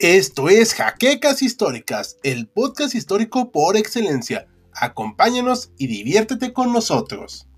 Esto es Jaquecas Históricas, el podcast histórico por excelencia. Acompáñanos y diviértete con nosotros.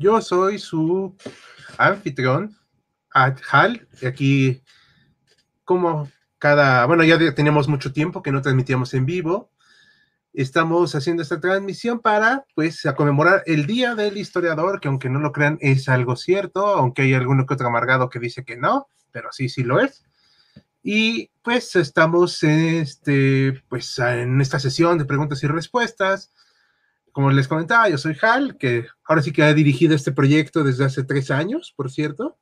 Yo soy su anfitrión, Hal, y aquí, como cada, bueno, ya tenemos mucho tiempo que no transmitíamos en vivo. Estamos haciendo esta transmisión para, pues, a conmemorar el Día del Historiador, que aunque no lo crean, es algo cierto, aunque hay alguno que otro amargado que dice que no, pero sí, sí lo es. Y pues estamos este, pues, en esta sesión de preguntas y respuestas como les comentaba, yo soy Hal, que ahora sí que ha dirigido este proyecto desde hace tres años, por cierto,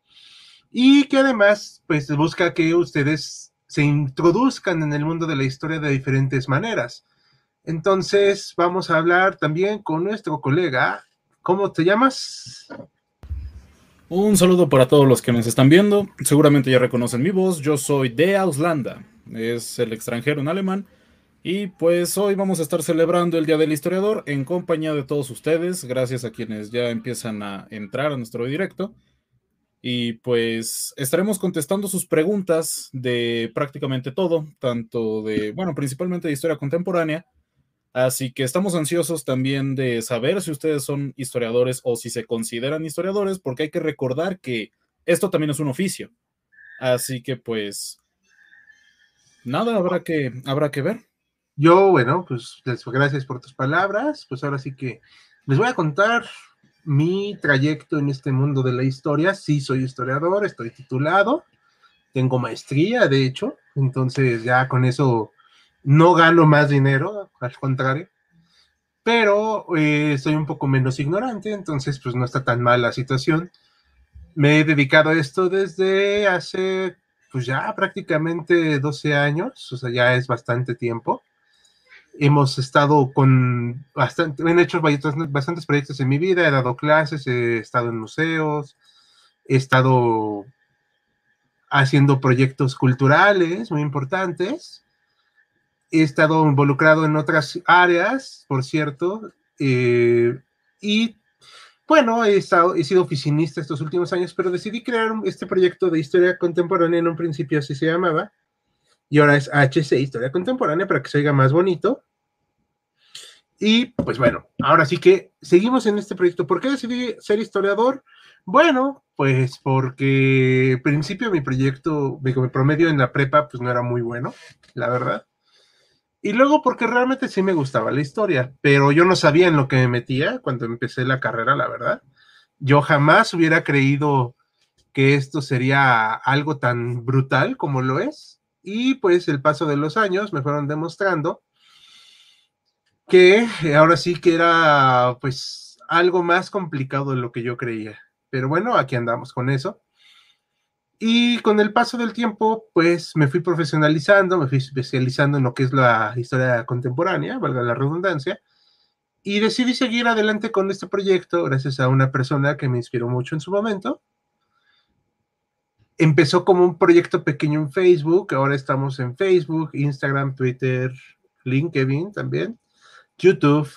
y que además, pues, busca que ustedes se introduzcan en el mundo de la historia de diferentes maneras. Entonces, vamos a hablar también con nuestro colega. ¿Cómo te llamas? Un saludo para todos los que nos están viendo. Seguramente ya reconocen mi voz. Yo soy de Auslanda. Es el extranjero en alemán y pues hoy vamos a estar celebrando el Día del Historiador en compañía de todos ustedes, gracias a quienes ya empiezan a entrar a nuestro directo. Y pues estaremos contestando sus preguntas de prácticamente todo, tanto de, bueno, principalmente de historia contemporánea. Así que estamos ansiosos también de saber si ustedes son historiadores o si se consideran historiadores, porque hay que recordar que esto también es un oficio. Así que pues nada, habrá que, habrá que ver. Yo, bueno, pues gracias por tus palabras. Pues ahora sí que les voy a contar mi trayecto en este mundo de la historia. Sí, soy historiador, estoy titulado, tengo maestría, de hecho, entonces ya con eso no gano más dinero, al contrario, pero eh, soy un poco menos ignorante, entonces pues no está tan mal la situación. Me he dedicado a esto desde hace pues ya prácticamente 12 años, o sea, ya es bastante tiempo hemos estado con bastante, he hecho bastantes proyectos en mi vida, he dado clases, he estado en museos, he estado haciendo proyectos culturales muy importantes, he estado involucrado en otras áreas, por cierto, eh, y bueno, he, estado, he sido oficinista estos últimos años, pero decidí crear este proyecto de historia contemporánea, en un principio así se llamaba, y ahora es HC, Historia Contemporánea, para que se oiga más bonito. Y pues bueno, ahora sí que seguimos en este proyecto. ¿Por qué decidí ser historiador? Bueno, pues porque al principio mi proyecto, mi promedio en la prepa, pues no era muy bueno, la verdad. Y luego porque realmente sí me gustaba la historia, pero yo no sabía en lo que me metía cuando empecé la carrera, la verdad. Yo jamás hubiera creído que esto sería algo tan brutal como lo es. Y pues el paso de los años me fueron demostrando que ahora sí que era pues algo más complicado de lo que yo creía. Pero bueno, aquí andamos con eso. Y con el paso del tiempo, pues me fui profesionalizando, me fui especializando en lo que es la historia contemporánea, valga la redundancia, y decidí seguir adelante con este proyecto gracias a una persona que me inspiró mucho en su momento. Empezó como un proyecto pequeño en Facebook, ahora estamos en Facebook, Instagram, Twitter, LinkedIn también. YouTube,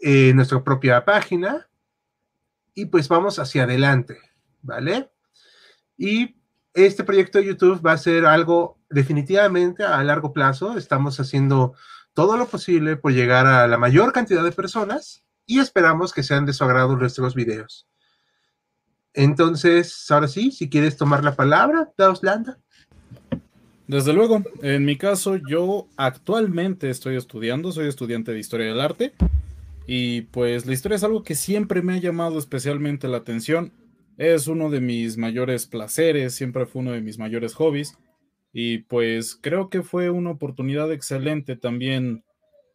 eh, nuestra propia página y pues vamos hacia adelante, ¿vale? Y este proyecto de YouTube va a ser algo definitivamente a largo plazo. Estamos haciendo todo lo posible por llegar a la mayor cantidad de personas y esperamos que sean de su agrado nuestros videos. Entonces, ahora sí, si quieres tomar la palabra, Landa. Desde luego, en mi caso yo actualmente estoy estudiando, soy estudiante de historia del arte y pues la historia es algo que siempre me ha llamado especialmente la atención, es uno de mis mayores placeres, siempre fue uno de mis mayores hobbies y pues creo que fue una oportunidad excelente también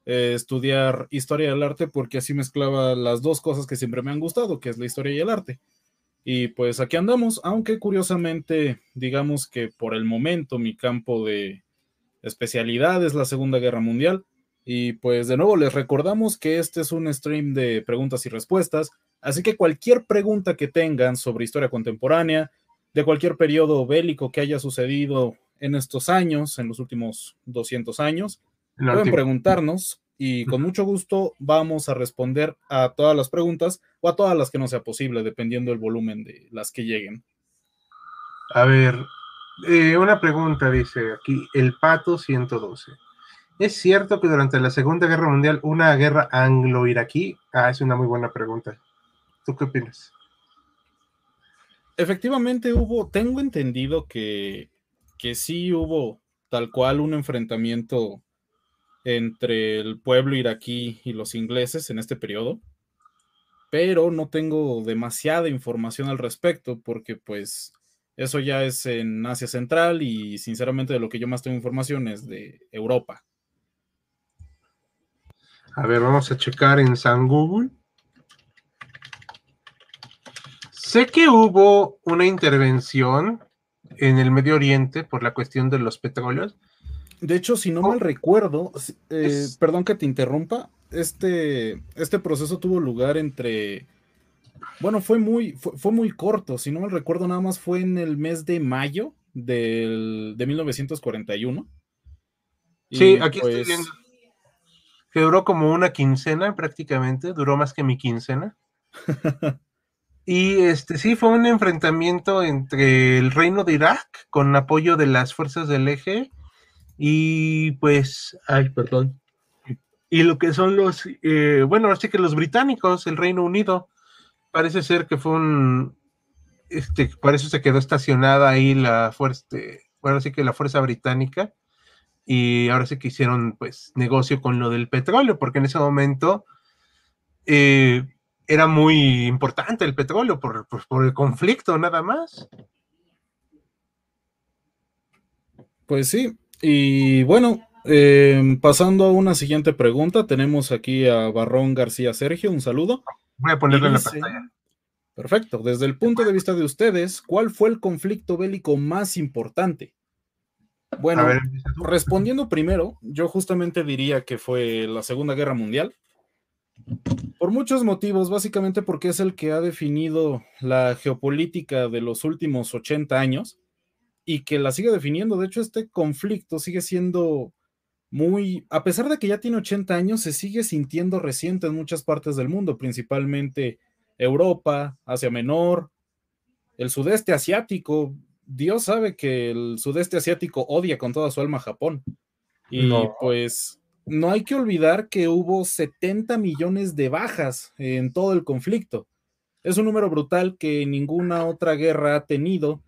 eh, estudiar historia del arte porque así mezclaba las dos cosas que siempre me han gustado, que es la historia y el arte. Y pues aquí andamos, aunque curiosamente, digamos que por el momento mi campo de especialidad es la Segunda Guerra Mundial. Y pues de nuevo les recordamos que este es un stream de preguntas y respuestas, así que cualquier pregunta que tengan sobre historia contemporánea, de cualquier periodo bélico que haya sucedido en estos años, en los últimos 200 años, pueden preguntarnos y con mucho gusto vamos a responder a todas las preguntas o a todas las que no sea posible, dependiendo del volumen de las que lleguen. A ver, eh, una pregunta dice aquí, el Pato 112. ¿Es cierto que durante la Segunda Guerra Mundial una guerra anglo-iraquí? Ah, es una muy buena pregunta. ¿Tú qué opinas? Efectivamente hubo, tengo entendido que, que sí hubo tal cual un enfrentamiento entre el pueblo iraquí y los ingleses en este periodo, pero no tengo demasiada información al respecto porque pues eso ya es en Asia Central y sinceramente de lo que yo más tengo información es de Europa. A ver, vamos a checar en San Google. Sé que hubo una intervención en el Medio Oriente por la cuestión de los petróleos, de hecho, si no mal recuerdo, eh, perdón que te interrumpa, este, este proceso tuvo lugar entre. Bueno, fue muy, fue, muy corto, si no mal recuerdo, nada más fue en el mes de mayo del, de 1941. Sí, aquí estoy pues viendo. Que duró como una quincena prácticamente, duró más que mi quincena. y este sí, fue un enfrentamiento entre el reino de Irak con apoyo de las fuerzas del eje y pues, ay, perdón. Y lo que son los, eh, bueno, así que los británicos, el Reino Unido, parece ser que fue un, este, por eso se quedó estacionada ahí la fuerza, bueno, sí que la fuerza británica, y ahora sí que hicieron pues negocio con lo del petróleo, porque en ese momento eh, era muy importante el petróleo por, por el conflicto nada más. Pues sí, y bueno, em, pasando a una siguiente pregunta, tenemos aquí a Barrón García Sergio, un saludo. Voy a ponerlo en la pantalla. Perfecto. Desde el punto de vista de ustedes, ¿cuál fue el conflicto bélico más importante? Bueno, respondiendo primero, yo justamente diría que fue la Segunda Guerra Mundial. Por muchos motivos, básicamente porque es el que ha definido la geopolítica de los últimos 80 años y que la sigue definiendo. De hecho, este conflicto sigue siendo muy, a pesar de que ya tiene 80 años, se sigue sintiendo reciente en muchas partes del mundo, principalmente Europa, Asia Menor, el sudeste asiático. Dios sabe que el sudeste asiático odia con toda su alma a Japón. Y pues no hay que olvidar que hubo 70 millones de bajas en todo el conflicto. Es un número brutal que ninguna otra guerra ha tenido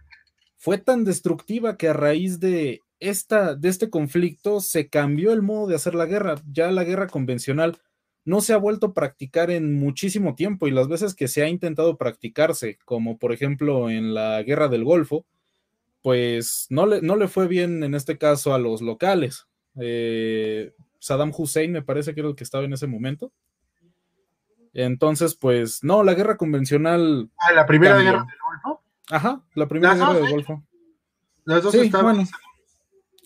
fue tan destructiva que a raíz de, esta, de este conflicto se cambió el modo de hacer la guerra. Ya la guerra convencional no se ha vuelto a practicar en muchísimo tiempo y las veces que se ha intentado practicarse, como por ejemplo en la guerra del Golfo, pues no le, no le fue bien en este caso a los locales. Eh, Saddam Hussein me parece que era el que estaba en ese momento. Entonces, pues no, la guerra convencional. Ah, la primera guerra del Golfo. Ajá, la primera guerra del Golfo. Las dos estaban.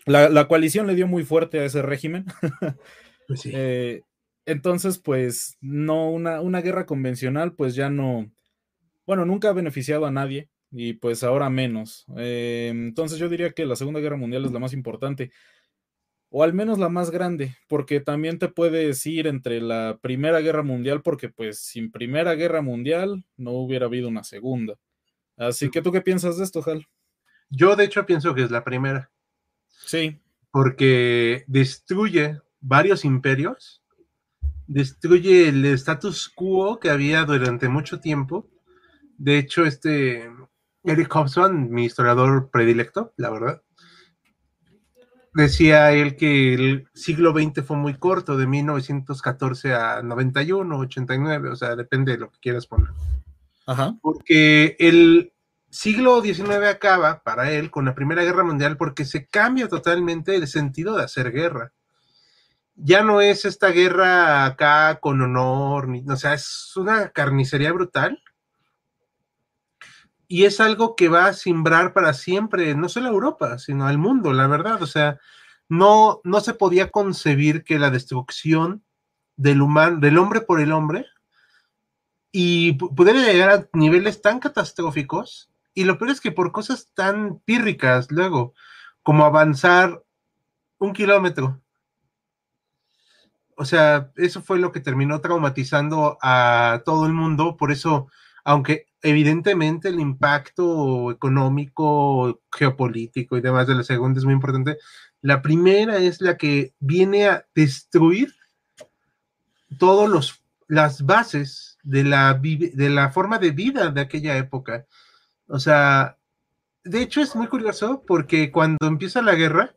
la, coalición le dio muy fuerte a ese régimen. Pues eh, entonces, pues, no, una, una, guerra convencional, pues ya no. Bueno, nunca ha beneficiado a nadie y pues ahora menos. Eh, entonces, yo diría que la Segunda Guerra Mundial es la más importante o al menos la más grande, porque también te puedes ir entre la Primera Guerra Mundial, porque pues sin Primera Guerra Mundial no hubiera habido una segunda. Así que tú qué piensas de esto, Hal? Yo de hecho pienso que es la primera. Sí. Porque destruye varios imperios, destruye el status quo que había durante mucho tiempo. De hecho, este Eric Hobson, mi historiador predilecto, la verdad, decía él que el siglo XX fue muy corto, de 1914 a 91, 89, o sea, depende de lo que quieras poner. Porque el siglo XIX acaba para él con la Primera Guerra Mundial porque se cambia totalmente el sentido de hacer guerra. Ya no es esta guerra acá con honor, o sea, es una carnicería brutal. y es algo que va a simbrar para siempre, no solo a Europa, sino al mundo, la verdad. O sea, no, no se podía concebir que la destrucción del, humano, del hombre por el hombre y pudiera llegar a niveles tan catastróficos. Y lo peor es que por cosas tan pírricas, luego, como avanzar un kilómetro. O sea, eso fue lo que terminó traumatizando a todo el mundo. Por eso, aunque evidentemente el impacto económico, geopolítico y demás de la segunda es muy importante. La primera es la que viene a destruir todas las bases de la, de la forma de vida de aquella época. O sea, de hecho es muy curioso porque cuando empieza la guerra,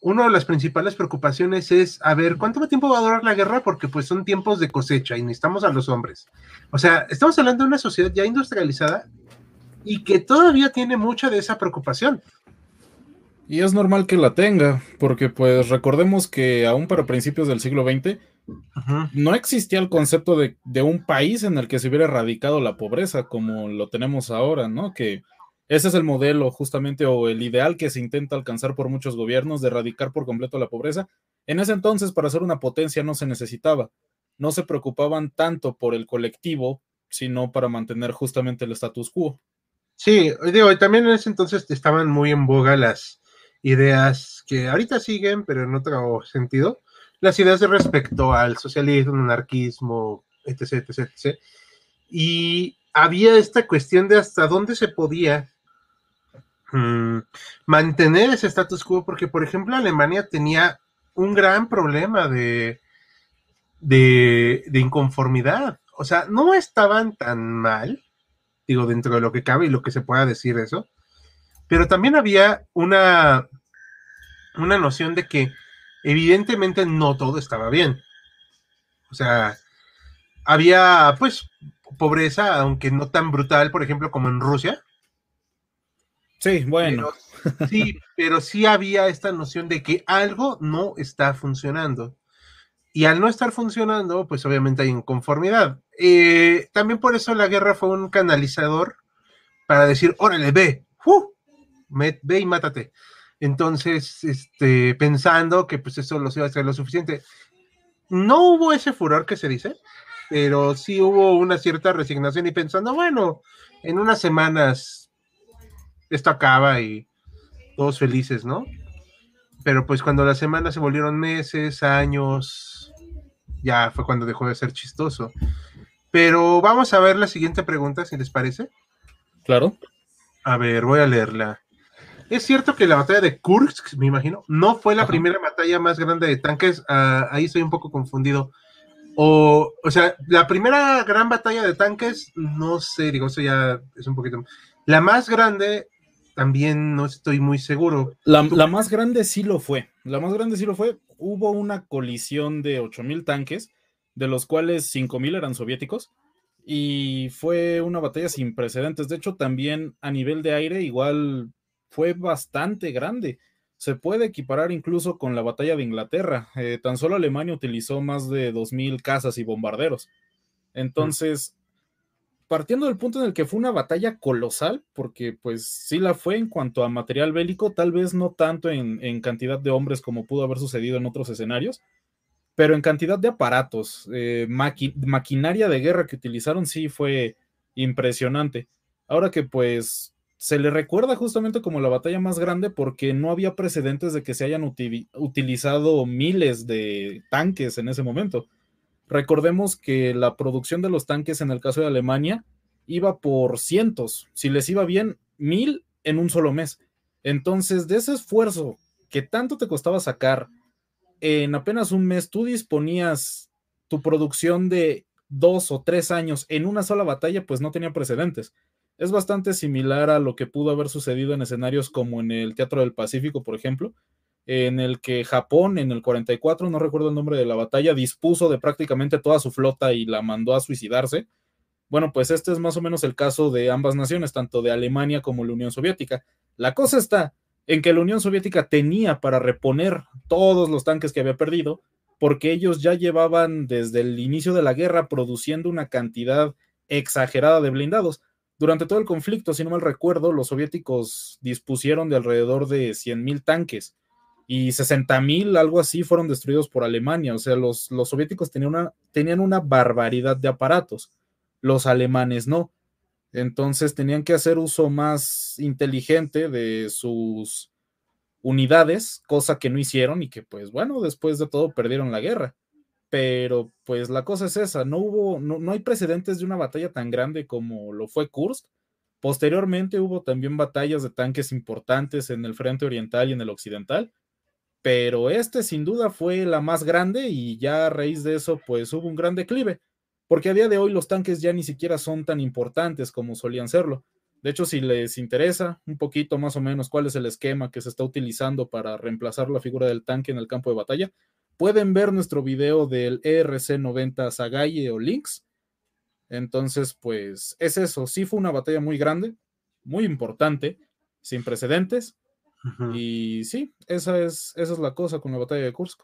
una de las principales preocupaciones es, a ver, ¿cuánto tiempo va a durar la guerra? Porque pues son tiempos de cosecha y necesitamos a los hombres. O sea, estamos hablando de una sociedad ya industrializada y que todavía tiene mucha de esa preocupación. Y es normal que la tenga, porque pues recordemos que aún para principios del siglo XX no existía el concepto de, de, un país en el que se hubiera erradicado la pobreza como lo tenemos ahora, ¿no? Que ese es el modelo justamente o el ideal que se intenta alcanzar por muchos gobiernos de erradicar por completo la pobreza. En ese entonces, para ser una potencia no se necesitaba. No se preocupaban tanto por el colectivo, sino para mantener justamente el status quo. Sí, digo, y también en ese entonces estaban muy en boga las ideas que ahorita siguen, pero en otro sentido, las ideas de respecto al socialismo, anarquismo, etc., etc., etc. Y había esta cuestión de hasta dónde se podía Mm, mantener ese status quo, porque por ejemplo Alemania tenía un gran problema de, de, inconformidad. O sea, no estaban tan mal, digo, dentro de lo que cabe y lo que se pueda decir eso, pero también había una, una noción de que evidentemente no todo estaba bien. O sea, había pues pobreza, aunque no tan brutal, por ejemplo, como en Rusia, Sí, bueno. sí, pero sí había esta noción de que algo no está funcionando. Y al no estar funcionando, pues obviamente hay inconformidad. Eh, también por eso la guerra fue un canalizador para decir, órale, ve, ve y mátate. Entonces, este, pensando que pues eso los iba a hacer lo suficiente. No hubo ese furor que se dice, pero sí hubo una cierta resignación y pensando, bueno, en unas semanas esto acaba y todos felices, ¿no? Pero pues cuando las semanas se volvieron meses, años, ya fue cuando dejó de ser chistoso. Pero vamos a ver la siguiente pregunta, si les parece. Claro. A ver, voy a leerla. Es cierto que la batalla de Kursk, me imagino, no fue la primera batalla más grande de tanques. Ah, ahí estoy un poco confundido. O, o sea, la primera gran batalla de tanques, no sé, digo, eso ya es un poquito. La más grande también no estoy muy seguro. La, más grande sí lo fue. La más grande sí lo fue. Hubo una colisión de 8.000 tanques, de los cuales 5.000 eran soviéticos, y fue una batalla sin precedentes. De hecho, también a nivel de aire igual fue bastante grande. Se puede equiparar incluso con la batalla de Inglaterra. Eh, tan solo Alemania utilizó más de 2.000 cazas y bombarderos. Entonces, partiendo del punto en el que fue una batalla colosal, porque pues sí la fue en cuanto a material bélico, tal vez no tanto en, cantidad de hombres como pudo haber sucedido en otros escenarios, pero en cantidad de aparatos, eh, maquinaria de guerra que utilizaron sí fue impresionante. Ahora que pues se le recuerda justamente como la batalla más grande porque no había precedentes de que se hayan utilizado miles de tanques en ese momento. Recordemos que la producción de los tanques en el caso de Alemania iba por cientos, si les iba bien, mil en un solo mes. Entonces, de ese esfuerzo que tanto te costaba sacar, en apenas un mes tú disponías tu producción de dos o tres años en una sola batalla, pues no tenía precedentes. Es bastante similar a lo que pudo haber sucedido en escenarios como en el Teatro del Pacífico, por ejemplo, en el que Japón en el 44, no recuerdo el nombre de la batalla, dispuso de prácticamente toda su flota y la mandó a suicidarse. Bueno, pues este es más o menos el caso de ambas naciones, tanto de Alemania como la Unión Soviética. La cosa está en que la Unión Soviética tenía para reponer todos los tanques que había perdido, porque ellos ya llevaban desde el inicio de la guerra produciendo una cantidad exagerada de blindados durante todo el conflicto, si no mal recuerdo, los soviéticos dispusieron de alrededor de 100.000 tanques y 60.000, algo así, fueron destruidos por Alemania. O sea, los, los soviéticos tenían una, tenían una barbaridad de aparatos, los alemanes no. Entonces tenían que hacer uso más inteligente de sus unidades, cosa que no hicieron y que pues bueno, después de todo perdieron la guerra. Pero pues la cosa es esa, no hubo, no, no hay precedentes de una batalla tan grande como lo fue Kursk. Posteriormente hubo también batallas de tanques importantes en el frente oriental y en el occidental, pero este sin duda fue la más grande y ya a raíz de eso pues hubo un gran declive porque a día de hoy los tanques ya ni siquiera son tan importantes como solían serlo. De hecho, si les interesa un poquito más o menos cuál es el esquema que se está utilizando para reemplazar la figura del tanque en el campo de batalla, pueden ver nuestro video del ERC-90 Sagaye o Lynx. Entonces, pues es eso. Sí fue una batalla muy grande, muy importante, sin precedentes. Y sí, esa es, esa es la cosa con la batalla de Kursk.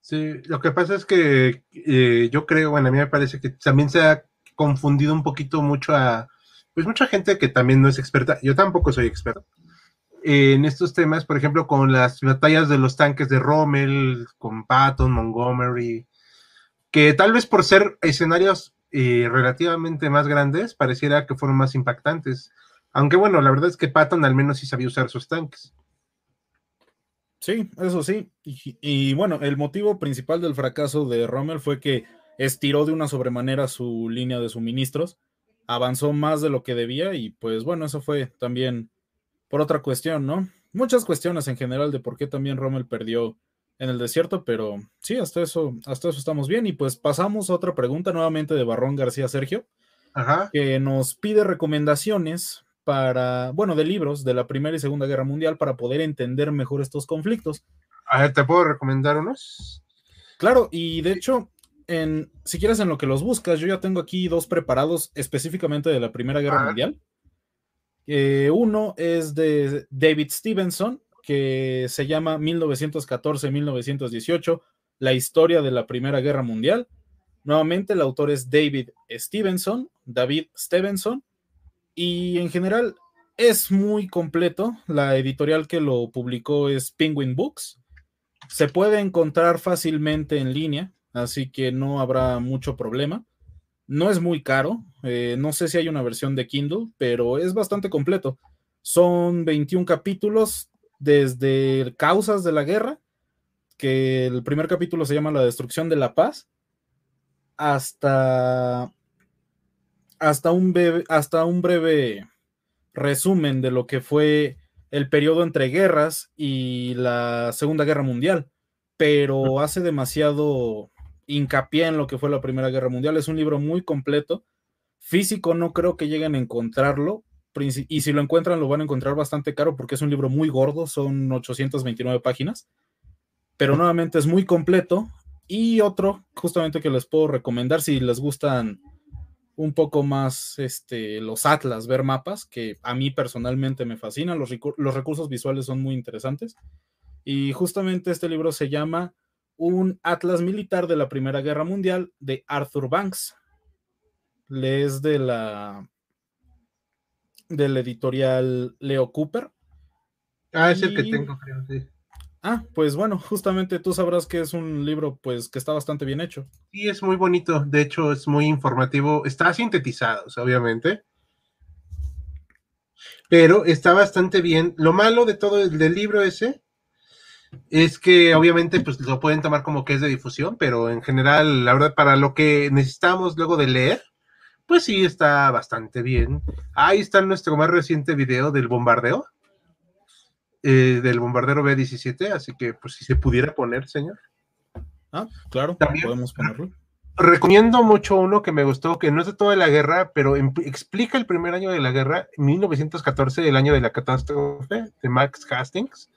Sí, lo que pasa es que eh, yo creo, bueno, a mí me parece que también se ha confundido un poquito mucho a, pues mucha gente que también no es experta, yo tampoco soy experto, en estos temas, por ejemplo, con las batallas de los tanques de Rommel, con Patton, Montgomery, que tal vez por ser escenarios eh, relativamente más grandes, pareciera que fueron más impactantes. Aunque bueno, la verdad es que Patton al menos sí sabía usar sus tanques. Sí, eso sí. Y, bueno, el motivo principal del fracaso de Rommel fue que estiró de una sobremanera su línea de suministros, avanzó más de lo que debía y pues bueno, eso fue también por otra cuestión, ¿no? Muchas cuestiones en general de por qué también Rommel perdió en el desierto, pero sí, hasta eso, hasta eso estamos bien. Y pues pasamos a otra pregunta nuevamente de Barrón García Sergio, que nos pide recomendaciones para, bueno, de libros de la Primera y Segunda Guerra Mundial para poder entender mejor estos conflictos. A ver, ¿te puedo recomendar unos? Claro, y de hecho, en, si quieres en lo que los buscas, yo ya tengo aquí dos preparados específicamente de la Primera Guerra Mundial. Uno es de David Stevenson, que se llama 1914-1918, la historia de la Primera Guerra Mundial. Nuevamente, el autor es David Stevenson, David Stevenson, y en general es muy completo. La editorial que lo publicó es Penguin Books. Se puede encontrar fácilmente en línea, así que no habrá mucho problema. No es muy caro, eh, no sé si hay una versión de Kindle, pero es bastante completo. Son 21 capítulos desde causas de la guerra, que el primer capítulo se llama La destrucción de la paz, hasta hasta un, hasta un breve resumen de lo que fue el periodo entre guerras y la Segunda Guerra Mundial, pero hace demasiado hincapié en lo que fue la Primera Guerra Mundial. Es un libro muy completo. Físico no creo que lleguen a encontrarlo, y si lo encuentran lo van a encontrar bastante caro porque es un libro muy gordo, son 829 páginas, pero nuevamente es muy completo. Y otro, justamente que les puedo recomendar si les gustan un poco más este, los atlas, ver mapas, que a mí personalmente me fascinan, los, los recursos visuales son muy interesantes. Y justamente este libro se llama Un Atlas Militar de la Primera Guerra Mundial de Arthur Banks. Es de la del editorial Leo Cooper. Ah, es el que tengo, creo, sí. Ah, pues bueno, justamente tú sabrás que es un libro pues que está bastante bien hecho. Sí, es muy bonito, de hecho es muy informativo, está sintetizado, obviamente, pero está bastante bien. Lo malo de todo el del libro ese es que obviamente pues lo pueden tomar como que es de difusión, pero en general, la verdad, para lo que necesitamos luego de leer, pues sí está bastante bien. Ahí está nuestro más reciente video del bombardeo eh, del bombardero B-17, así que pues si se pudiera poner, señor. Ah, claro, También, podemos ponerlo. Recomiendo mucho uno que me gustó, que no es de toda la guerra, pero explica el primer año de la guerra, 1914, el año de la catástrofe, de Max Hastings.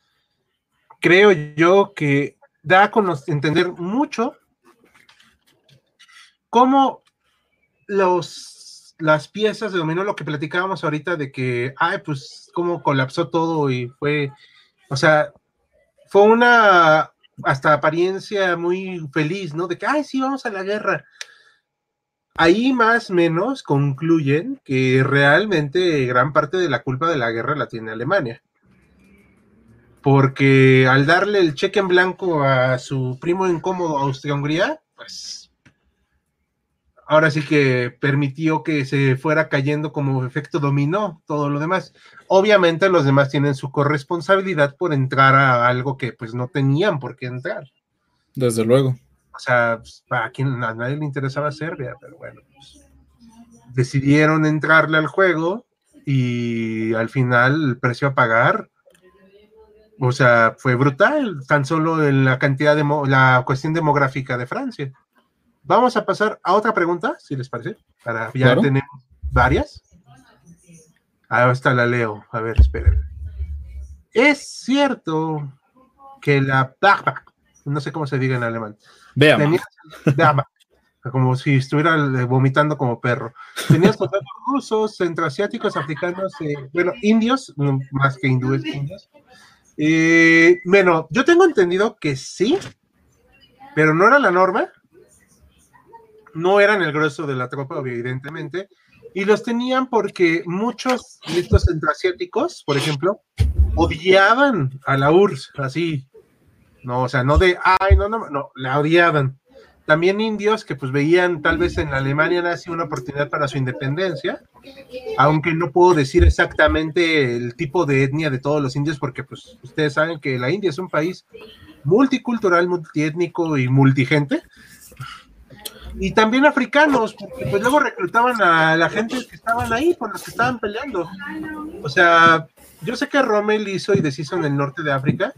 Creo yo que da a entender mucho cómo los las piezas de dominó, lo que platicábamos ahorita de que, ay, pues cómo colapsó todo y fue, o sea, fue una hasta apariencia muy feliz, ¿no? De que, ay, sí, vamos a la guerra. ahí más o menos concluyen que realmente gran parte de la culpa de la guerra la tiene Alemania. Porque al darle el cheque en blanco a su primo incómodo Austria-Hungría, pues ahora sí que permitió que se fuera cayendo como efecto dominó todo lo demás. Obviamente los demás tienen su corresponsabilidad por entrar a algo que pues no tenían por qué entrar. Desde luego. O sea, pues, a quien a nadie le interesaba Serbia, pero bueno, pues, decidieron entrarle al juego y al final el precio a pagar, o sea, fue brutal, tan solo en la cantidad de la cuestión demográfica de Francia. Vamos a pasar a otra pregunta, si les parece, para ya tenemos varias. Ahí está la leo. A ver, esperen. Es cierto que la no sé cómo se diga en alemán. Veamos. como si estuviera vomitando como perro. Tenías contactos rusos, centroasiáticos, africanos, eh, bueno, indios, más que hindúes, indios. Eh, bueno, yo tengo entendido que sí, pero no era la norma. No eran el grueso de la tropa, evidentemente, y los tenían porque muchos de estos centroasiáticos, por ejemplo, odiaban a la URSS, así, no, o sea, no de, ay, no, no, no, la odiaban. También indios que pues veían tal vez en Alemania nazi una oportunidad para su independencia, aunque no puedo decir exactamente el tipo de etnia de todos los indios, porque pues ustedes saben que la India es un país multicultural, multiétnico y multigente, y también africanos, porque pues luego reclutaban a la gente que estaban ahí, con los que estaban peleando. O sea, yo sé que Rommel hizo y deshizo en el norte de África,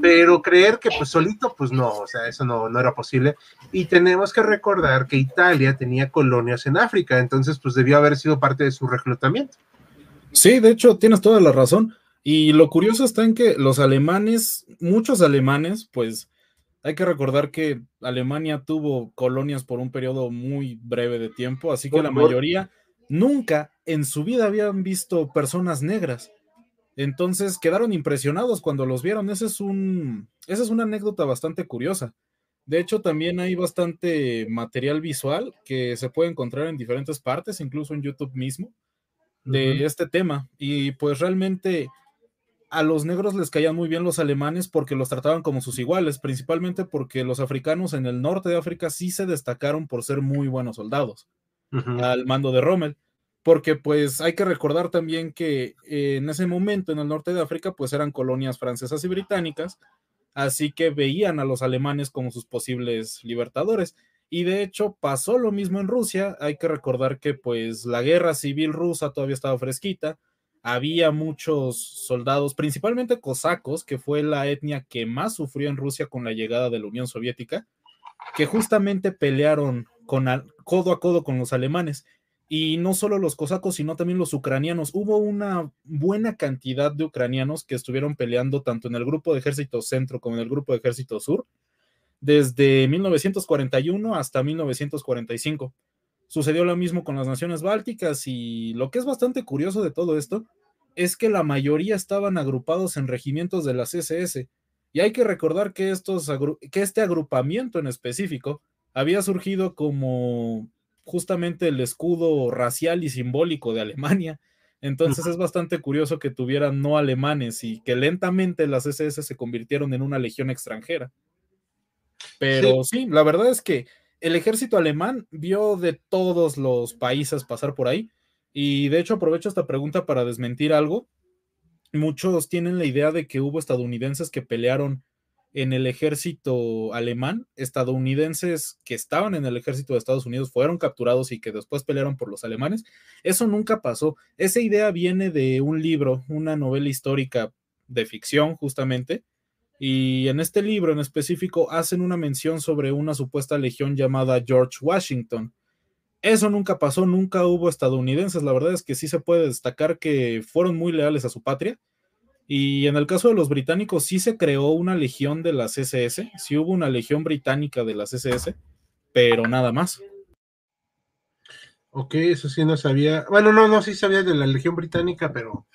pero creer que pues solito, pues no, o sea, eso no, no era posible. Y tenemos que recordar que Italia tenía colonias en África, entonces pues debió haber sido parte de su reclutamiento. Sí, de hecho, tienes toda la razón. Y lo curioso está en que los alemanes, muchos alemanes, pues hay que recordar que Alemania tuvo colonias por un periodo muy breve de tiempo, así que la mayoría nunca en su vida habían visto personas negras. Entonces quedaron impresionados cuando los vieron. Ese es un, esa es una anécdota bastante curiosa. De hecho, también hay bastante material visual que se puede encontrar en diferentes partes, incluso en YouTube mismo, de este tema. Y pues realmente a los negros les caían muy bien los alemanes porque los trataban como sus iguales, principalmente porque los africanos en el norte de África sí se destacaron por ser muy buenos soldados al mando de Rommel, porque pues hay que recordar también que eh, en ese momento en el norte de África pues eran colonias francesas y británicas, así que veían a los alemanes como sus posibles libertadores. Y de hecho pasó lo mismo en Rusia, hay que recordar que pues la guerra civil rusa todavía estaba fresquita, había muchos soldados, principalmente cosacos, que fue la etnia que más sufrió en Rusia con la llegada de la Unión Soviética, que justamente pelearon con codo a codo con los alemanes. Y no solo los cosacos, sino también los ucranianos. Hubo una buena cantidad de ucranianos que estuvieron peleando tanto en el grupo de ejército centro como en el grupo de ejército sur, desde 1941 hasta 1945. Sucedió lo mismo con las naciones bálticas y lo que es bastante curioso de todo esto es que la mayoría estaban agrupados en regimientos de las SS. Y hay que recordar que, estos que este agrupamiento en específico había surgido como justamente el escudo racial y simbólico de Alemania. Entonces es bastante curioso que tuvieran no alemanes y que lentamente las SS se convirtieron en una legión extranjera. Pero sí la verdad es que el ejército alemán vio de todos los países pasar por ahí. Y de hecho aprovecho esta pregunta para desmentir algo. Muchos tienen la idea de que hubo estadounidenses que pelearon en el ejército alemán, estadounidenses que estaban en el ejército de Estados Unidos fueron capturados y que después pelearon por los alemanes. Eso nunca pasó. Esa idea viene de un libro, una novela histórica de ficción justamente, y en este libro en específico hacen una mención sobre una supuesta legión llamada George Washington. Eso nunca pasó, nunca hubo estadounidenses. La verdad es que sí se puede destacar que fueron muy leales a su patria. Y en el caso de los británicos sí se creó una legión de las SS, sí hubo una legión británica de las SS, pero nada más. Ok, eso sí no sabía. Bueno, no, no, sí sabía de la legión británica, pero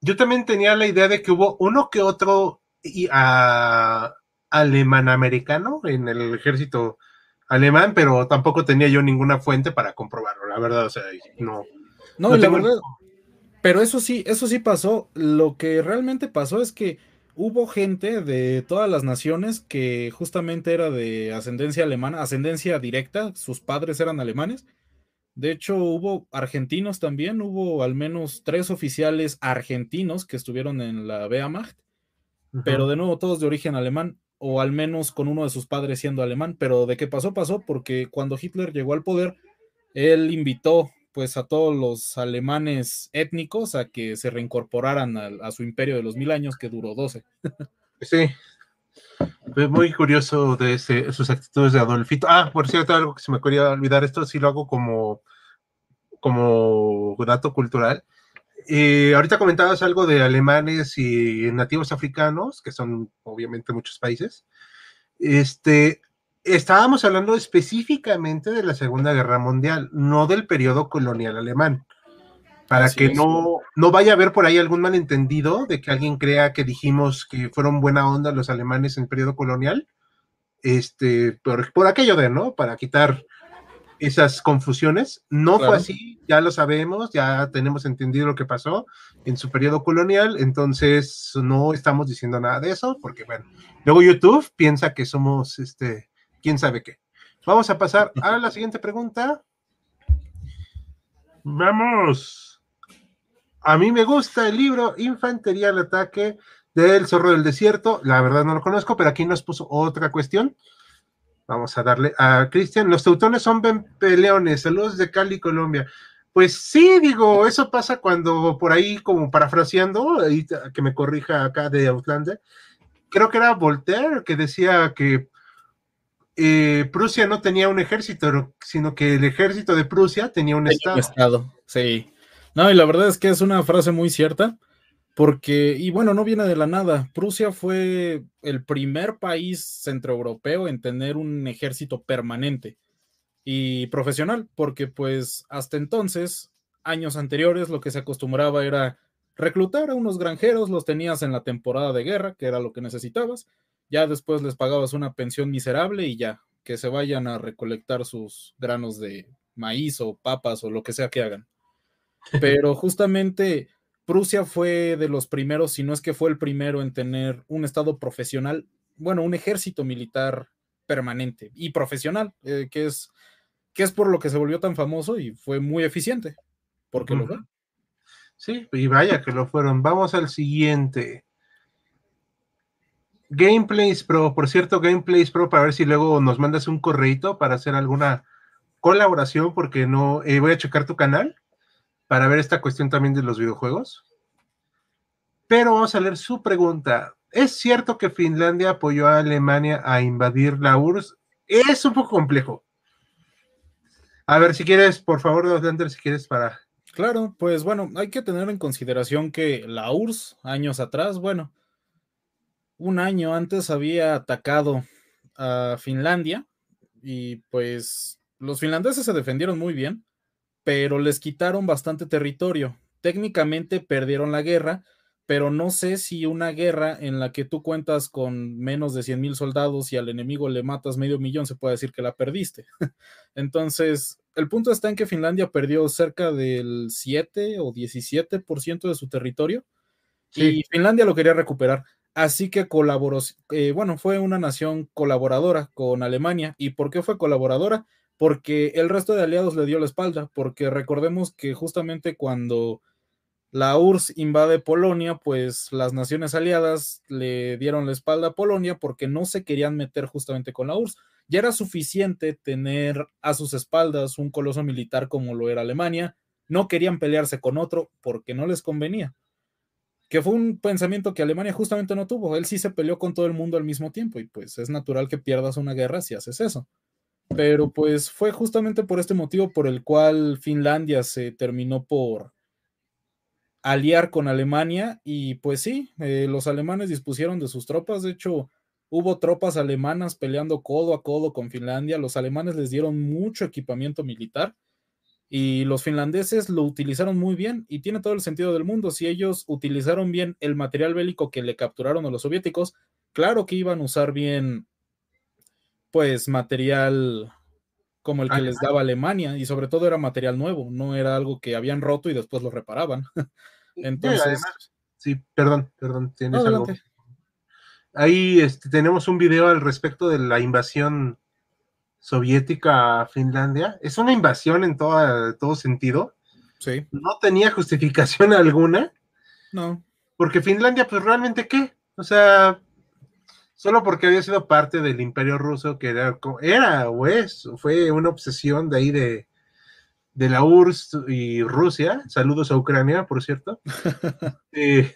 yo también tenía la idea de que hubo uno que otro y a alemán americano en el ejército alemán, pero tampoco tenía yo ninguna fuente para comprobarlo, la verdad, o sea, no. No, la verdad, pero eso sí, eso sí pasó. Lo que realmente pasó es que hubo gente de todas las naciones que justamente era de ascendencia alemana, ascendencia directa, sus padres eran alemanes. De hecho, hubo argentinos también, hubo al menos tres oficiales argentinos que estuvieron en la Wehrmacht, pero de nuevo todos de origen alemán, o al menos con uno de sus padres siendo alemán. Pero de qué pasó, pasó, porque cuando Hitler llegó al poder, él invitó pues a todos los alemanes étnicos a que se reincorporaran a, su imperio de los mil años que duró 12. Sí, es muy curioso de ese, sus actitudes de Adolfito. Ah, por cierto, algo que se me quería olvidar, esto sí lo hago como, como dato cultural. Eh, ahorita comentabas algo de alemanes y nativos africanos, que son obviamente muchos países. Este, estábamos hablando específicamente de la Segunda Guerra Mundial, no del periodo colonial alemán. Para que no, no vaya a haber por ahí algún malentendido de que alguien crea que dijimos que fueron buena onda los alemanes en el periodo colonial, este, por, por aquello de, ¿no? Para quitar esas confusiones. No fue así, ya lo sabemos, ya tenemos entendido lo que pasó en su periodo colonial, entonces no estamos diciendo nada de eso, porque bueno, luego YouTube piensa que somos este quién sabe qué. Vamos a pasar a la siguiente pregunta. Vamos. A mí me gusta el libro Infantería al ataque del zorro del desierto. La verdad no lo conozco, pero aquí nos puso otra cuestión. Vamos a darle a Cristian. Los teutones son peleones. Saludos de Cali, Colombia. Pues sí, digo, eso pasa cuando por ahí, como parafraseando, que me corrija acá de Outlander, creo que era Voltaire que decía que eh, Prusia no tenía un ejército, sino que el ejército de Prusia tenía un estado. estado. Sí. No, y la verdad es que es una frase muy cierta, porque, y bueno, no viene de la nada. Prusia fue el primer país centroeuropeo en tener un ejército permanente y profesional, porque pues hasta entonces, años anteriores, lo que se acostumbraba era reclutar a unos granjeros, los tenías en la temporada de guerra, que era lo que necesitabas, ya después les pagabas una pensión miserable y ya, que se vayan a recolectar sus granos de maíz o papas o lo que sea que hagan. Pero justamente Prusia fue de los primeros, si no es que fue el primero en tener un estado profesional, bueno, un ejército militar permanente y profesional, eh, que, es, que es por lo que se volvió tan famoso y fue muy eficiente, porque lo fue. Sí, y vaya que lo fueron. Vamos al siguiente. Gameplays Pro, por cierto, Gameplays Pro, para ver si luego nos mandas un correito para hacer alguna colaboración, porque no, eh, voy a checar tu canal para ver esta cuestión también de los videojuegos. Pero vamos a leer su pregunta. ¿Es cierto que Finlandia apoyó a Alemania a invadir la URSS? Es un poco complejo. A ver, si quieres, por favor, Lander, si quieres para... Claro, pues bueno, hay que tener en consideración que la URSS, años atrás, bueno, un año antes había atacado a Finlandia y pues los finlandeses se defendieron muy bien, pero les quitaron bastante territorio. Técnicamente perdieron la guerra, pero no sé si una guerra en la que tú cuentas con menos de 100 mil soldados y al enemigo le matas medio millón se puede decir que la perdiste. Entonces, el punto está en que Finlandia perdió cerca del 7 o 17% de su territorio y Finlandia lo quería recuperar. Así que colaboró, eh, bueno, fue una nación colaboradora con Alemania. ¿Y por qué fue colaboradora? Porque el resto de aliados le dio la espalda, porque recordemos que justamente cuando la URSS invade Polonia, pues las naciones aliadas le dieron la espalda a Polonia porque no se querían meter justamente con la URSS. Ya era suficiente tener a sus espaldas un coloso militar como lo era Alemania, no querían pelearse con otro porque no les convenía que fue un pensamiento que Alemania justamente no tuvo. Él sí se peleó con todo el mundo al mismo tiempo y pues es natural que pierdas una guerra si haces eso. Pero pues fue justamente por este motivo por el cual Finlandia se terminó por aliar con Alemania y pues sí, eh, los alemanes dispusieron de sus tropas. De hecho, hubo tropas alemanas peleando codo a codo con Finlandia. Los alemanes les dieron mucho equipamiento militar y los finlandeses lo utilizaron muy bien y tiene todo el sentido del mundo. Si ellos utilizaron bien el material bélico que le capturaron a los soviéticos, claro que iban a usar bien pues material como el que les daba Alemania y sobre todo era material nuevo, no era algo que habían roto y después lo reparaban. Entonces, sí, perdón, perdón, tienes algo. Ahí este, tenemos un video al respecto de la invasión soviética a Finlandia. Es una invasión en todo sentido. Sí. No tenía justificación alguna. No. Porque Finlandia, pues realmente qué? O sea, solo porque había sido parte del imperio ruso, que era, era o es, fue una obsesión de ahí de, de la URSS y Rusia. Saludos a Ucrania, por cierto. Eh,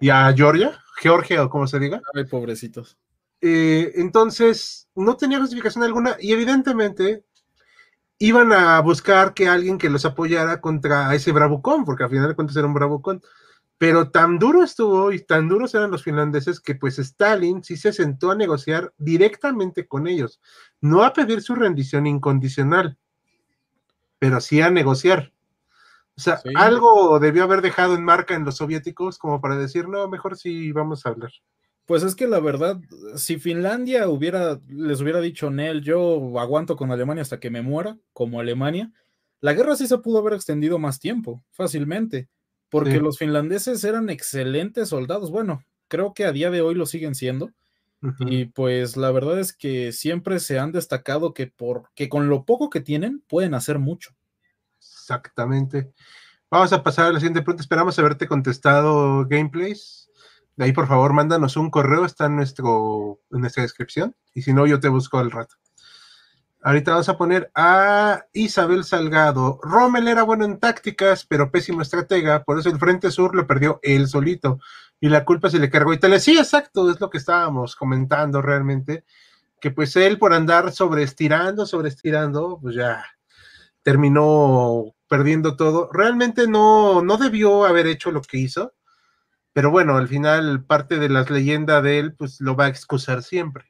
y a Georgia, Georgia o como se diga. Ay, pobrecitos. Eh, entonces, no tenía justificación alguna y evidentemente iban a buscar que alguien que los apoyara contra ese bravucón, porque al final de cuentas era un bravucón. Pero tan duro estuvo y tan duros eran los finlandeses que pues Stalin sí se sentó a negociar directamente con ellos, no a pedir su rendición incondicional, pero sí a negociar. O sea, algo debió haber dejado en marca en los soviéticos como para decir, no, mejor sí vamos a hablar. Pues es que la verdad, si Finlandia hubiera, les hubiera dicho, Nel, yo aguanto con Alemania hasta que me muera, como Alemania, la guerra sí se pudo haber extendido más tiempo, fácilmente, porque los finlandeses eran excelentes soldados. Bueno, creo que a día de hoy lo siguen siendo. Y pues la verdad es que siempre se han destacado que, por, que con lo poco que tienen pueden hacer mucho. Exactamente. Vamos a pasar a la siguiente pregunta. Esperamos haberte contestado gameplays. De ahí, por favor, mándanos un correo, está en, nuestro, en nuestra descripción. Y si no, yo te busco al rato. Ahorita vamos a poner a Isabel Salgado. Rommel era bueno en tácticas, pero pésimo estratega, por eso el Frente Sur lo perdió él solito. Y la culpa se le cargó a Italia. Sí, exacto, es lo que estábamos comentando realmente. Que pues él por andar sobreestirando, sobreestirando, pues ya terminó perdiendo todo. Realmente no, no debió haber hecho lo que hizo, pero bueno, al final parte de las leyendas de él, pues lo va a excusar siempre.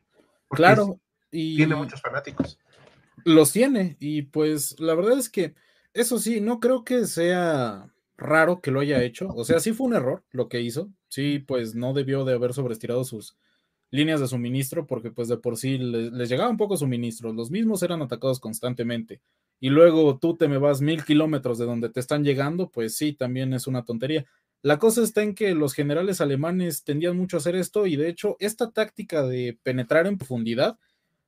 Claro, y tiene muchos fanáticos. Los tiene, y pues la verdad es que eso sí, no creo que sea raro que lo haya hecho. O sea, sí fue un error lo que hizo. Sí, pues no debió de haber sobreestirado sus líneas de suministro porque pues de por sí les, les llegaba un poco suministro. Los mismos eran atacados constantemente y luego tú te me vas mil kilómetros de donde te están llegando, pues sí, también es una tontería. La cosa está en que los generales alemanes tendían mucho a hacer esto y de hecho esta táctica de penetrar en profundidad,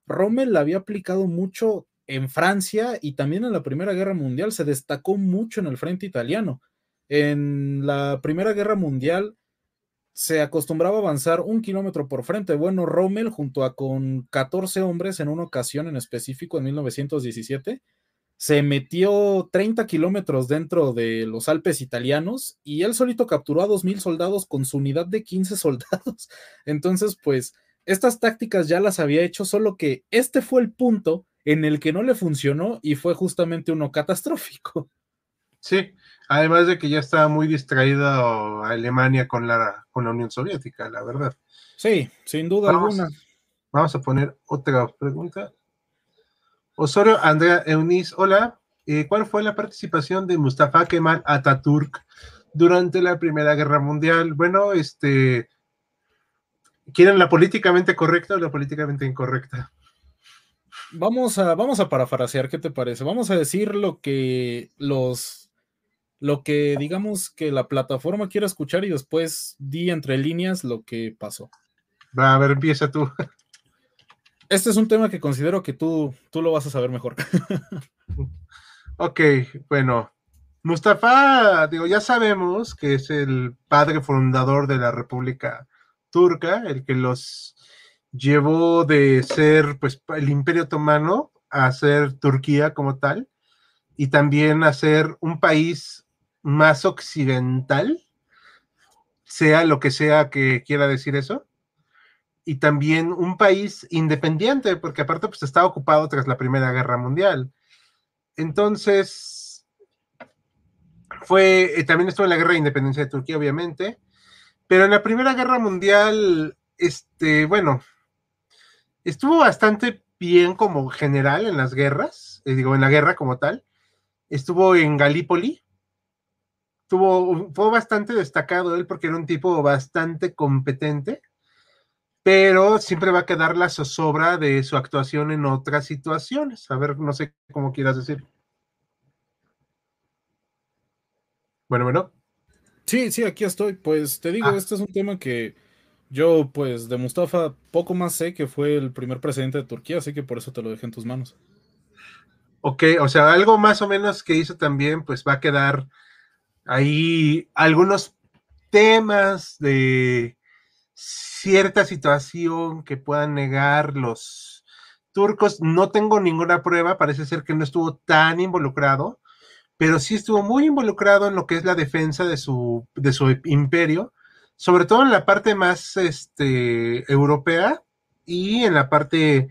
Rommel la había aplicado mucho en Francia y también en la Primera Guerra Mundial, se destacó mucho en el frente italiano. En la Primera Guerra Mundial se acostumbraba a avanzar un kilómetro por frente. Bueno, Rommel junto a con 14 hombres en una ocasión en específico en 1917 se metió 30 kilómetros dentro de los Alpes italianos y él solito capturó a 2.000 soldados con su unidad de 15 soldados. Entonces, pues, estas tácticas ya las había hecho, solo que este fue el punto en el que no le funcionó y fue justamente uno catastrófico. Sí, además de que ya estaba muy distraída Alemania con la, con la Unión Soviética, la verdad. Sí, sin duda alguna. Vamos a poner otra pregunta. Osorio Andrea Eunice, hola. Eh, ¿Cuál fue la participación de Mustafa Kemal Atatürk durante la Primera Guerra Mundial? Bueno, este. ¿Quieren la políticamente correcta o la políticamente incorrecta? Vamos a, vamos a parafrasear, ¿qué te parece? Vamos a decir lo que los. Lo que digamos que la plataforma quiera escuchar y después di entre líneas lo que pasó. Va, a ver, empieza tú. Este es un tema que considero que tú, tú lo vas a saber mejor. ok, bueno. Mustafa, digo, ya sabemos que es el padre fundador de la República Turca, el que los llevó de ser pues el Imperio Otomano a ser Turquía como tal y también a ser un país más occidental, sea lo que sea que quiera decir eso y también un país independiente, porque aparte pues estaba ocupado tras la Primera Guerra Mundial. Entonces, fue, eh, también estuvo en la Guerra de Independencia de Turquía, obviamente, pero en la Primera Guerra Mundial, este, bueno, estuvo bastante bien como general en las guerras, eh, digo, en la guerra como tal. Estuvo en Galípoli, tuvo, fue bastante destacado él porque era un tipo bastante competente pero siempre va a quedar la zozobra de su actuación en otras situaciones. A ver, no sé cómo quieras decir. Bueno, bueno. Sí, sí, aquí estoy. Pues te digo, ah. este es un tema que yo, pues, de Mustafa poco más sé que fue el primer presidente de Turquía, así que por eso te lo dejé en tus manos. Ok, o sea, algo más o menos que hizo también, pues va a quedar ahí algunos temas de cierta situación que puedan negar los turcos. No tengo ninguna prueba, parece ser que no estuvo tan involucrado, pero sí estuvo muy involucrado en lo que es la defensa de su, de su imperio sobre todo en la parte más este, europea y en la parte,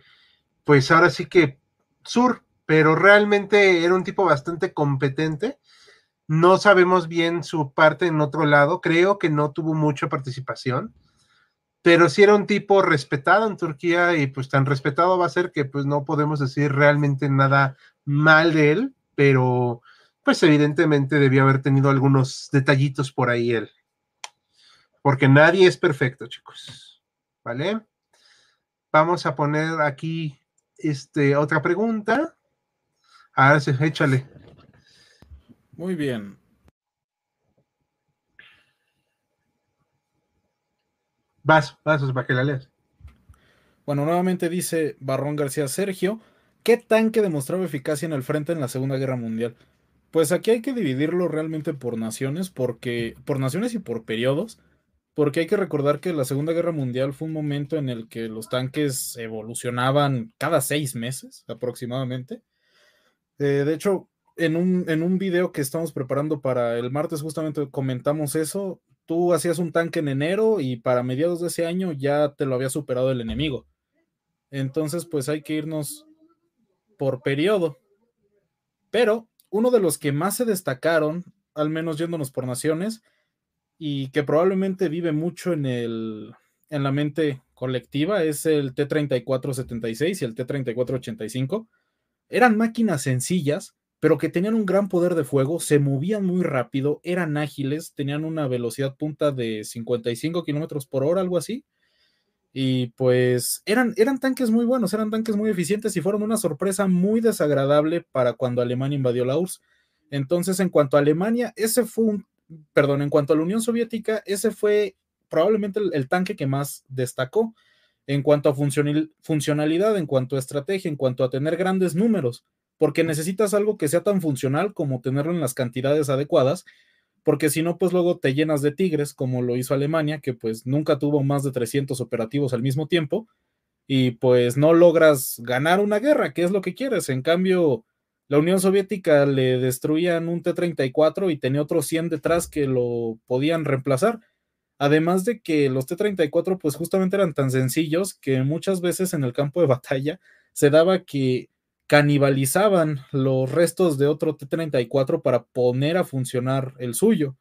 pues ahora sí que sur, pero realmente era un tipo bastante competente. No sabemos bien su parte en otro lado, creo que no tuvo mucha participación, pero sí era un tipo respetado en Turquía y pues tan respetado va a ser que pues no podemos decir realmente nada mal de él, pero pues evidentemente debió haber tenido algunos detallitos por ahí él porque nadie es perfecto, chicos. ¿Vale? Vamos a poner aquí este, otra pregunta. A ver, échale. Muy bien. Vas, vas, para que la leas. Bueno, nuevamente dice Barrón García Sergio, ¿qué tanque demostraba eficacia en el frente en la Segunda Guerra Mundial? Pues aquí hay que dividirlo realmente por naciones, porque por naciones y por periodos, porque hay que recordar que la Segunda Guerra Mundial fue un momento en el que los tanques evolucionaban cada seis meses aproximadamente. Eh, de hecho, en un, en un video que estamos preparando para el martes justamente comentamos eso. Tú hacías un tanque en enero y para mediados de ese año ya te lo había superado el enemigo. Entonces, pues hay que irnos por periodo. Pero uno de los que más se destacaron, al menos yéndonos por naciones, y que probablemente vive mucho en, el, en la mente colectiva es el T-3476 y el T-3485. Eran máquinas sencillas, pero que tenían un gran poder de fuego, se movían muy rápido, eran ágiles, tenían una velocidad punta de 55 kilómetros por hora, algo así. Y pues eran, eran tanques muy buenos, eran tanques muy eficientes y fueron una sorpresa muy desagradable para cuando Alemania invadió la URSS. Entonces, en cuanto a Alemania, ese fue un perdón, en cuanto a la Unión Soviética, ese fue probablemente el, tanque que más destacó en cuanto a funcionalidad, en cuanto a estrategia, en cuanto a tener grandes números, porque necesitas algo que sea tan funcional como tenerlo en las cantidades adecuadas, porque si no, pues luego te llenas de tigres, como lo hizo Alemania, que pues nunca tuvo más de 300 operativos al mismo tiempo, y pues no logras ganar una guerra, que es lo que quieres. En cambio, la Unión Soviética le destruían un T-34 y tenía otros 100 detrás que lo podían reemplazar. Además de que los T-34 pues justamente eran tan sencillos que muchas veces en el campo de batalla se daba que canibalizaban los restos de otro T-34 para poner a funcionar el suyo.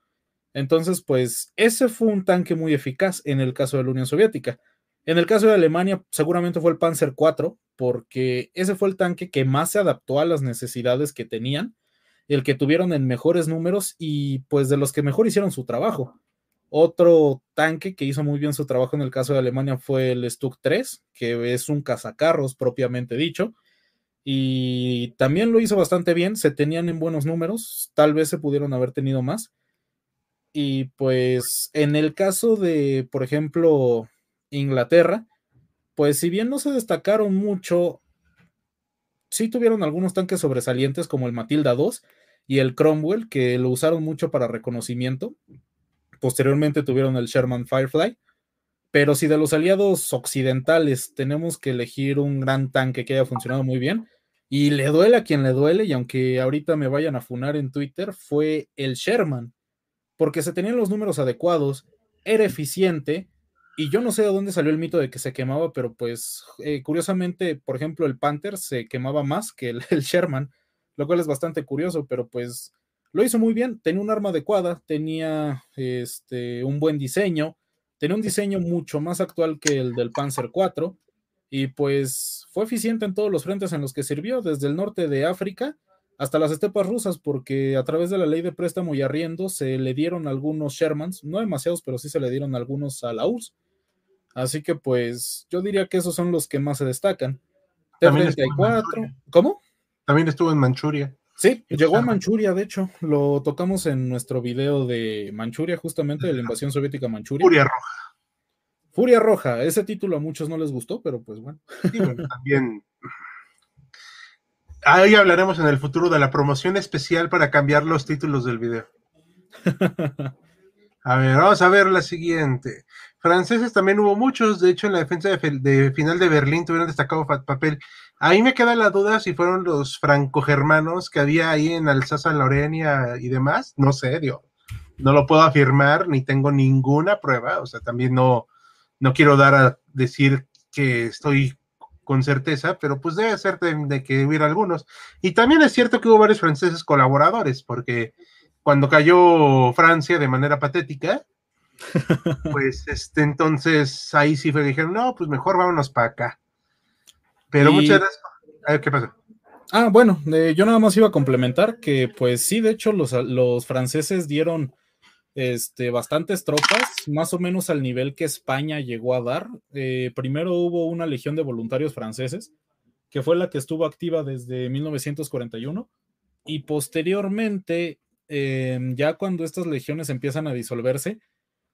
Entonces, pues ese fue un tanque muy eficaz en el caso de la Unión Soviética. En el caso de Alemania, seguramente fue el Panzer IV, porque ese fue el tanque que más se adaptó a las necesidades que tenían, el que tuvieron en mejores números y pues de los que mejor hicieron su trabajo. Otro tanque que hizo muy bien su trabajo en el caso de Alemania fue el Stuck 3, que es un cazacarros propiamente dicho, y también lo hizo bastante bien, se tenían en buenos números, tal vez se pudieron haber tenido más. Y pues en el caso de, por ejemplo, Inglaterra, pues si bien no se destacaron mucho, sí tuvieron algunos tanques sobresalientes como el Matilda II y el Cromwell, que lo usaron mucho para reconocimiento. Posteriormente tuvieron el Sherman Firefly. Pero si de los aliados occidentales tenemos que elegir un gran tanque que haya funcionado muy bien, y le duele a quien le duele, y aunque ahorita me vayan a funar en Twitter, fue el Sherman, porque se tenían los números adecuados, era eficiente, y yo no sé de dónde salió el mito de que se quemaba, pero pues eh, curiosamente, por ejemplo, el Panther se quemaba más que el, Sherman, lo cual es bastante curioso, pero pues lo hizo muy bien, tenía un arma adecuada, tenía este, un buen diseño, tenía un diseño mucho más actual que el del Panzer 4 y pues fue eficiente en todos los frentes en los que sirvió, desde el norte de África hasta las estepas rusas, porque a través de la ley de préstamo y arriendo se le dieron algunos Shermans, no demasiados, pero sí se le dieron algunos a la URSS Así que pues yo diría que esos son los que más se destacan. También estuvo en T-34, Manchuria. ¿cómo? También estuvo en Manchuria. Sí, llegó a. Manchuria, de hecho, lo tocamos en nuestro video de Manchuria, justamente de la invasión soviética a Manchuria. Furia Roja. Furia Roja, ese título a muchos no les gustó, pero pues bueno. También. Ahí hablaremos en el futuro de la promoción especial para cambiar los títulos del video. A ver, vamos a ver la siguiente. Franceses también hubo muchos, de hecho en la defensa de, final de Berlín tuvieron destacado papel. Ahí me queda la duda si fueron los franco-germanos que había ahí en Alsacia-Lorena y demás. No sé, digo, no lo puedo afirmar ni tengo ninguna prueba. O sea, también no, no quiero dar a decir que estoy con certeza, pero pues debe ser de, de que hubiera algunos. Y también es cierto que hubo varios franceses colaboradores, porque cuando cayó Francia de manera patética, pues este entonces ahí sí fue, dijeron, no, pues mejor vámonos para acá. Pero Y- muchas gracias. A ver, ¿qué pasa? Ah, bueno, eh, yo nada más iba a complementar que pues sí, de hecho los, los franceses dieron este, bastantes tropas, más o menos al nivel que España llegó a dar. Eh, primero hubo una legión de voluntarios franceses, que fue la que estuvo activa desde 1941, y posteriormente, eh, ya cuando estas legiones empiezan a disolverse,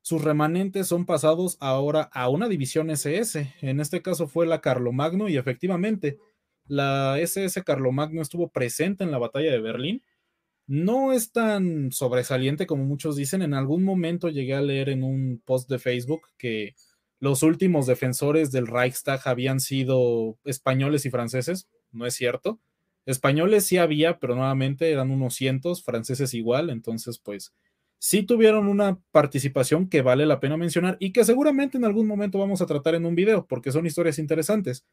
sus remanentes son pasados ahora a una división SS. En este caso fue la Carlomagno y efectivamente la SS Carlomagno estuvo presente en la batalla de Berlín. No es tan sobresaliente como muchos dicen. En algún momento llegué a leer en un post de Facebook que los últimos defensores del Reichstag habían sido españoles y franceses. No es cierto. Españoles sí había, pero nuevamente eran unos cientos, franceses igual. Entonces, pues sí tuvieron una participación que vale la pena mencionar y que seguramente en algún momento vamos a tratar en un video porque son historias interesantes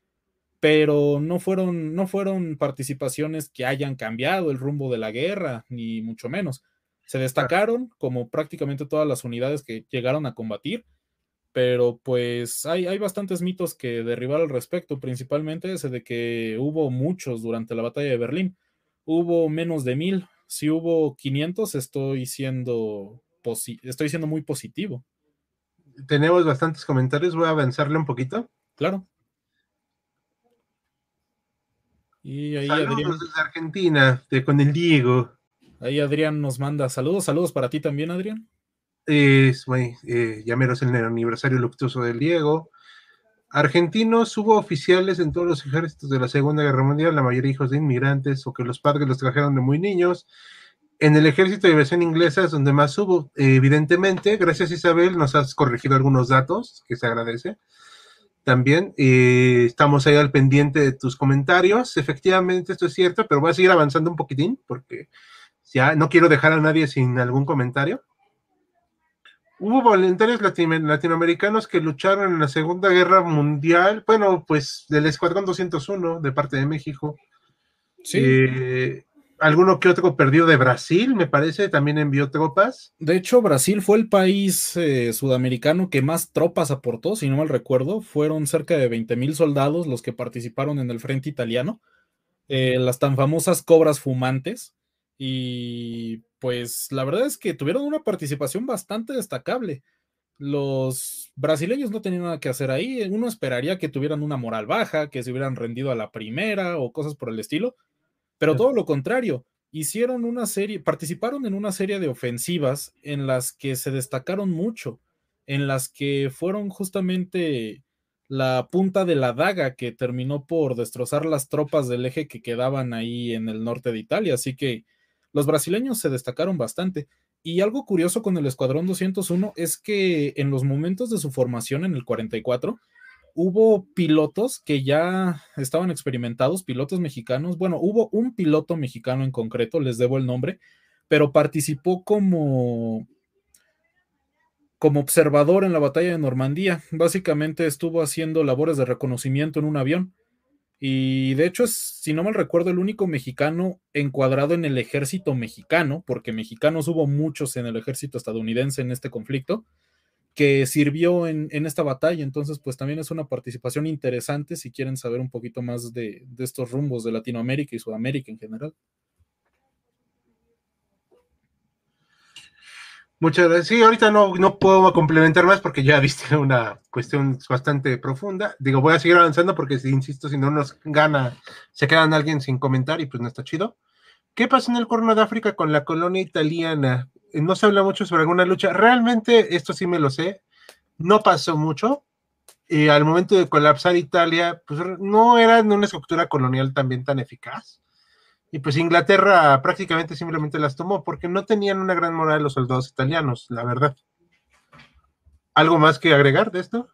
pero no fueron, no fueron participaciones que hayan cambiado el rumbo de la guerra, ni mucho menos. Se destacaron como prácticamente todas las unidades que llegaron a combatir, pero pues hay, hay bastantes mitos que derribar al respecto, principalmente ese de que hubo muchos durante la batalla de Berlín. Hubo menos de mil, si hubo 500 estoy siendo, estoy siendo muy positivo, Tenemos bastantes comentarios, voy a avanzarle un poquito. claro. Y ahí Saludos Adrián, desde Argentina, de, con el Diego. Ahí Adrián nos manda saludos, saludos para ti también, Adrián. Es, güey, eh, ya menos el aniversario luctuoso del Diego. Argentinos hubo oficiales en todos los ejércitos de la Segunda Guerra Mundial, la mayoría hijos de inmigrantes o que los padres los trajeron de muy niños. En el ejército de versión inglesa es donde más hubo. Eh, evidentemente, gracias Isabel, nos has corregido algunos datos, que se agradece. También eh, estamos ahí al pendiente de tus comentarios. Efectivamente, esto es cierto, pero voy a seguir avanzando un poquitín porque ya no quiero dejar a nadie sin algún comentario. Hubo voluntarios latino- latinoamericanos que lucharon en la Segunda Guerra Mundial, bueno, pues del Escuadrón 201 de parte de México. Sí, Eh, alguno que otro perdido de Brasil, me parece, también envió tropas. de hecho Brasil fue el país eh, sudamericano que más tropas aportó, si no mal recuerdo, fueron cerca de 20 mil soldados los que participaron en el frente italiano, eh, las tan famosas cobras fumantes, y pues la verdad es que tuvieron una participación bastante destacable. Los brasileños no tenían nada que hacer ahí, uno esperaría que tuvieran una moral baja, que se hubieran rendido a la primera o cosas por el estilo, pero todo lo contrario, hicieron una serie, participaron en una serie de ofensivas en las que se destacaron mucho, en las que fueron justamente la punta de la daga que terminó por destrozar las tropas del eje que quedaban ahí en el norte de Italia. Así que los brasileños se destacaron bastante. Y algo curioso con el Escuadrón 201 es que en los momentos de su formación en el 44, hubo pilotos que ya estaban experimentados, pilotos mexicanos. Bueno, hubo un piloto mexicano en concreto, les debo el nombre, pero participó como como observador en la batalla de Normandía. Básicamente estuvo haciendo labores de reconocimiento en un avión. Y de hecho es, si no mal recuerdo, el único mexicano encuadrado en el ejército mexicano, porque mexicanos hubo muchos en el ejército estadounidense en este conflicto, que sirvió en, en esta batalla. Entonces, pues también es una participación interesante si quieren saber un poquito más de, de estos rumbos de Latinoamérica y Sudamérica en general. Muchas gracias. Sí, ahorita no, no puedo complementar más porque ya viste una cuestión bastante profunda. Digo, voy a seguir avanzando porque, si insisto, si no nos gana, se quedan alguien sin comentar y pues no está chido. ¿Qué pasó en el Corno de África con la colonia italiana? No se habla mucho sobre alguna lucha. Realmente, esto sí me lo sé, no pasó mucho. Y al momento de colapsar Italia, pues no era una estructura colonial también tan eficaz. Y pues Inglaterra prácticamente simplemente las tomó porque no tenían una gran moral los soldados italianos, la verdad. ¿Algo más que agregar de esto?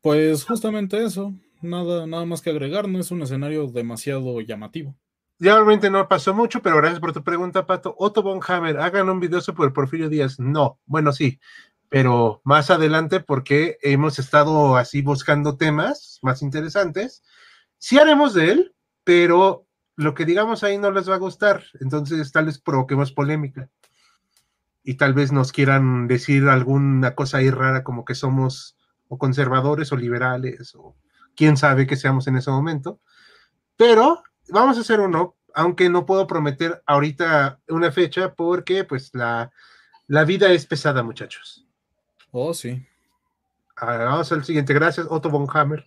Pues justamente eso, nada, nada más que agregar, no es un escenario demasiado llamativo. Ya no pasó mucho, pero gracias por tu pregunta, Pato. Otto von Hammer, hagan un video sobre Porfirio Díaz. No, bueno, sí, pero más adelante porque hemos estado así buscando temas más interesantes. Sí haremos de él, pero lo que digamos ahí no les va a gustar, entonces tal vez provoquemos polémica. Y tal vez nos quieran decir alguna cosa ahí rara como que somos o conservadores o liberales o quién sabe que seamos en ese momento. Pero vamos a hacer uno, aunque no puedo prometer ahorita una fecha porque pues la, la vida es pesada, muchachos. Oh, sí. Ah, vamos al siguiente. Gracias, Otto von Hammer.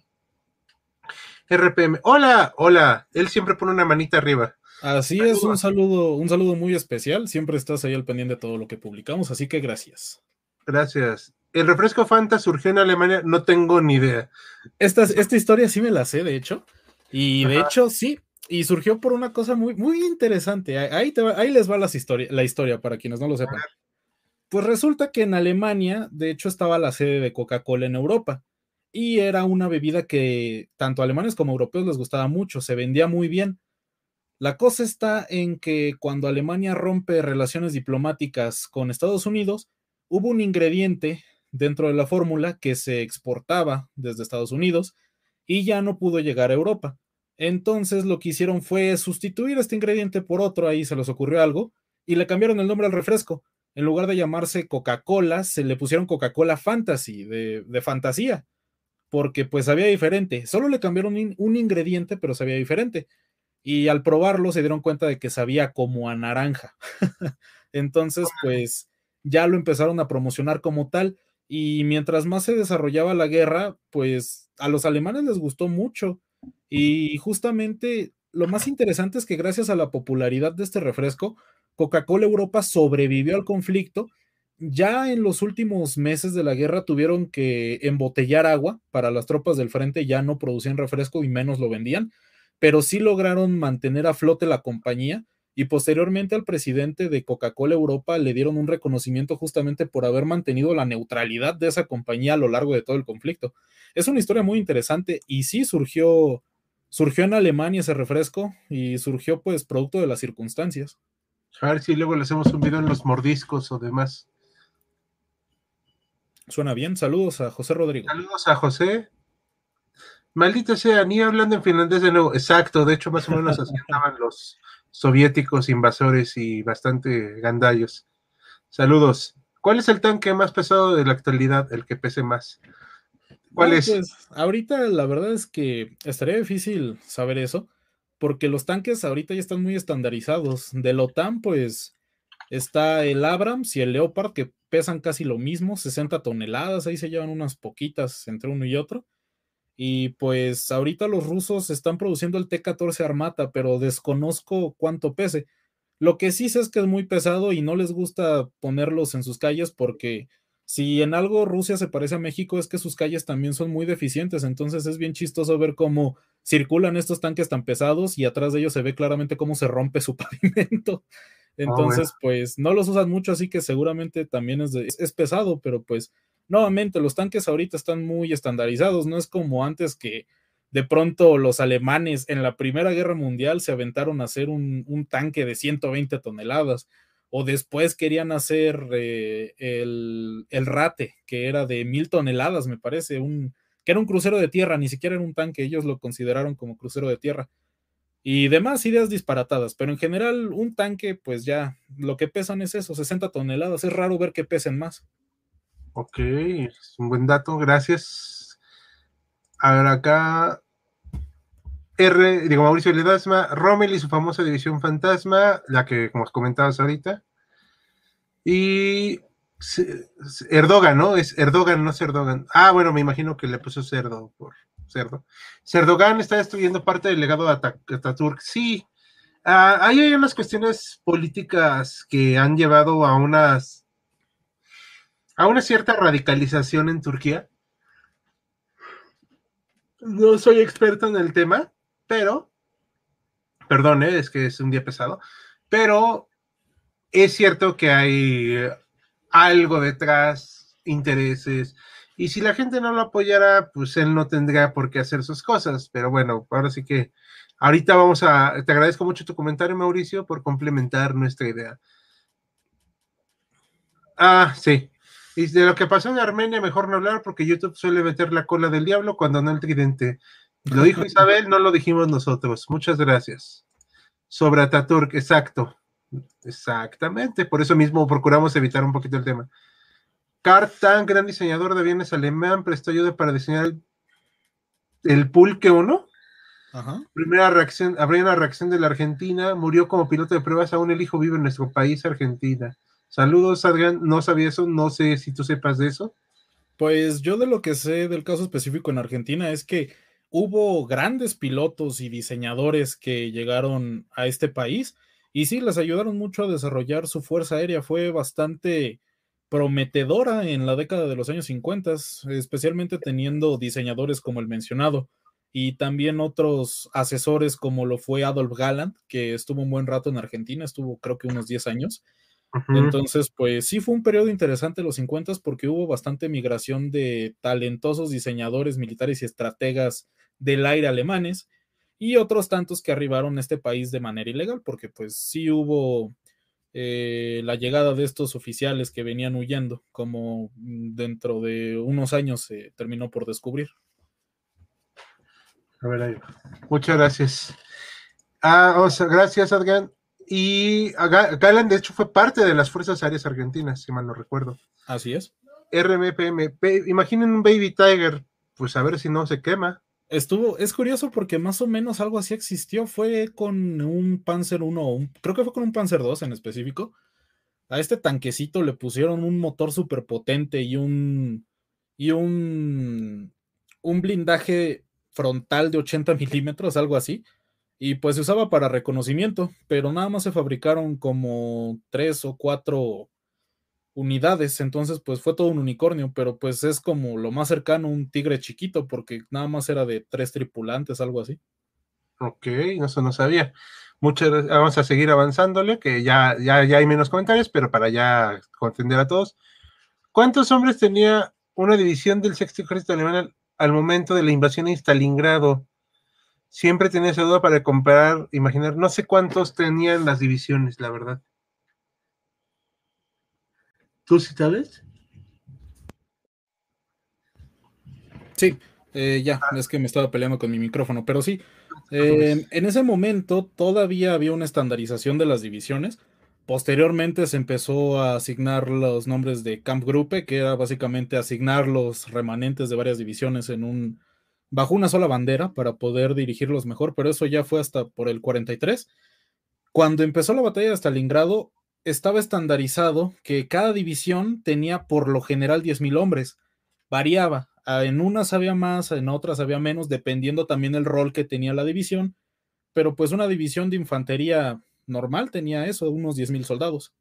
RPM. Hola, hola. Él siempre pone una manita arriba. Así es, un saludo, un saludo muy especial. Siempre estás ahí al pendiente de todo lo que publicamos, así que gracias. Gracias. El refresco Fanta surgió en Alemania, no tengo ni idea. Esta, esta historia sí me la sé, de hecho. Y de hecho, sí. Y surgió por una cosa muy, muy interesante. Ahí, ahí les va la historia para quienes no lo sepan. Pues resulta que en Alemania, de hecho, estaba la sede de Coca-Cola en Europa y era una bebida que tanto alemanes como europeos les gustaba mucho, se vendía muy bien. La cosa está en que cuando Alemania rompe relaciones diplomáticas con Estados Unidos, hubo un ingrediente dentro de la fórmula que se exportaba desde Estados Unidos y ya no pudo llegar a Europa. Entonces lo que hicieron fue sustituir este ingrediente por otro, ahí se les ocurrió algo, y le cambiaron el nombre al refresco. En lugar de llamarse Coca-Cola, se le pusieron Coca-Cola Fantasy, de, de fantasía porque pues sabía diferente. Solo le cambiaron un, ingrediente, pero sabía diferente. Y al probarlo se dieron cuenta de que sabía como a naranja. Entonces, pues ya lo empezaron a promocionar como tal. Y mientras más se desarrollaba la guerra, pues a los alemanes les gustó mucho. Y justamente lo más interesante es que gracias a la popularidad de este refresco, Coca-Cola Europa sobrevivió al conflicto ya en los últimos meses de la guerra tuvieron que embotellar agua para las tropas del frente, ya no producían refresco y menos lo vendían, pero sí lograron mantener a flote la compañía y posteriormente al presidente de Coca-Cola Europa le dieron un reconocimiento justamente por haber mantenido la neutralidad de esa compañía a lo largo de todo el conflicto. Es una historia muy interesante y sí surgió surgió en Alemania ese refresco y surgió pues producto de las circunstancias. A ver si luego le hacemos un video en los mordiscos o demás. Suena bien. Saludos a José Rodrigo. Saludos a José. Maldito sea, ni hablando en finlandés de nuevo. Exacto, de hecho, más o menos así estaban los soviéticos invasores y bastante gandallos. Saludos. ¿Cuál es el tanque más pesado de la actualidad? El que pese más. ¿Cuál es? Pues, ahorita la verdad es que estaría difícil saber eso, porque los tanques ahorita ya están muy estandarizados. De la OTAN, pues está el Abrams y el Leopard, que pesan casi lo mismo, 60 toneladas, ahí se llevan unas poquitas entre uno y otro. Y pues ahorita los rusos están produciendo el T-14 Armata, pero desconozco cuánto pese. Lo que sí sé es que es muy pesado y no les gusta ponerlos en sus calles porque si en algo Rusia se parece a México es que sus calles también son muy deficientes, entonces es bien chistoso ver cómo circulan estos tanques tan pesados y atrás de ellos se ve claramente cómo se rompe su pavimento. Ah, Entonces, pues no los usan mucho, así que seguramente también es, es, pesado, pero pues nuevamente los tanques ahorita están muy estandarizados, no es como antes que de pronto los alemanes en la Primera Guerra Mundial se aventaron a hacer un, tanque de 120 toneladas, o después querían hacer eh, el, el, Rate, que era de mil toneladas, me parece, un, que era un crucero de tierra, ni siquiera era un tanque, ellos lo consideraron como crucero de tierra y demás ideas disparatadas, pero en general un tanque, pues ya lo que pesan es eso, 60 toneladas, es raro ver que pesen más. Ok, es un buen dato, gracias. A ver, acá R, digo Mauricio Ledasma, Rommel y su famosa división fantasma, la que como comentabas ahorita. Y Erdogan, ¿no? Es Erdogan, no es Erdogan. Ah, bueno, me imagino que le puso cerdo por cerdo. Erdogan está destruyendo parte del legado de Ataturk. Sí, ah, hay unas cuestiones políticas que han llevado a unas a una cierta radicalización en Turquía. No soy experto en el tema, pero, perdón, ¿eh? es que es un día pesado, pero es cierto que hay algo detrás, intereses, y si la gente no lo apoyara, pues él no tendría por qué hacer sus cosas, pero bueno, ahora sí que ahorita vamos a, te agradezco mucho tu comentario, Mauricio, por complementar nuestra idea. Ah, sí. Y de lo que pasó en Armenia, mejor no hablar porque YouTube suele meter la cola del diablo cuando no el tridente. Lo dijo Isabel, no lo dijimos nosotros. Muchas gracias. Sobre Ataturk, exacto. Exactamente, por eso mismo procuramos evitar un poquito el tema. Carl Tan, gran diseñador de aviones alemán, prestó ayuda para diseñar el, Pulque 1. Primera reacción, habría una reacción de la Argentina, murió como piloto de pruebas, aún el hijo vive en nuestro país, Argentina. Saludos, Adrián, no sabía eso, no sé si tú sepas de eso. Pues yo de lo que sé del caso específico en Argentina es que hubo grandes pilotos y diseñadores que llegaron a este país y sí, les ayudaron mucho a desarrollar su fuerza aérea. Fue bastante prometedora en la década de los años 50, especialmente teniendo diseñadores como el mencionado y también otros asesores como lo fue Adolf Galland, que estuvo un buen rato en Argentina, estuvo creo que unos 10 años. Entonces, pues sí fue un periodo interesante los 50 porque hubo bastante migración de talentosos diseñadores militares y estrategas del aire alemanes y otros tantos que arribaron a este país de manera ilegal, porque pues sí hubo eh, la llegada de estos oficiales que venían huyendo, como dentro de unos años se terminó por descubrir. A ver, ahí. Muchas gracias. Ah, gracias, Adrián. Y Galan, de hecho, fue parte de las Fuerzas Aéreas Argentinas, si mal no recuerdo. Así es. RMPM. Imaginen un Baby Tiger, pues a ver si no se quema. Estuvo, es curioso porque más o menos algo así existió. Fue con un Panzer 1, creo que fue con un Panzer 2 en específico. A este tanquecito le pusieron un motor súper potente y un, y un, un blindaje frontal de 80 milímetros, algo así. Y pues se usaba para reconocimiento, pero nada más se fabricaron como tres o cuatro unidades, entonces pues fue todo un unicornio, pero pues es como lo más cercano a un tigre chiquito, porque nada más era de tres tripulantes, algo así. Ok, eso no sabía. Muchas vamos a seguir avanzándole, que ya, ya, ya hay menos comentarios, pero para ya contender a todos. ¿Cuántos hombres tenía una división del sexto ejército alemán al, momento de la invasión a Stalingrado? Siempre tenía esa duda para comparar, imaginar, no sé cuántos tenían las divisiones, la verdad. ¿Tú sí sabes? Sí, eh, ya, es que me estaba peleando con mi micrófono, pero sí, eh, en ese momento todavía había una estandarización de las divisiones. Posteriormente se empezó a asignar los nombres de Kampfgruppe, que era básicamente asignar los remanentes de varias divisiones en un bajo una sola bandera para poder dirigirlos mejor, pero eso ya fue hasta por el 43. Cuando empezó la batalla de Stalingrado, estaba estandarizado que cada división tenía por lo general 10.000 hombres. Variaba. En unas había más, en otras había menos, dependiendo también el rol que tenía la división. Pero pues una división de infantería normal tenía eso, unos 10.000 soldados.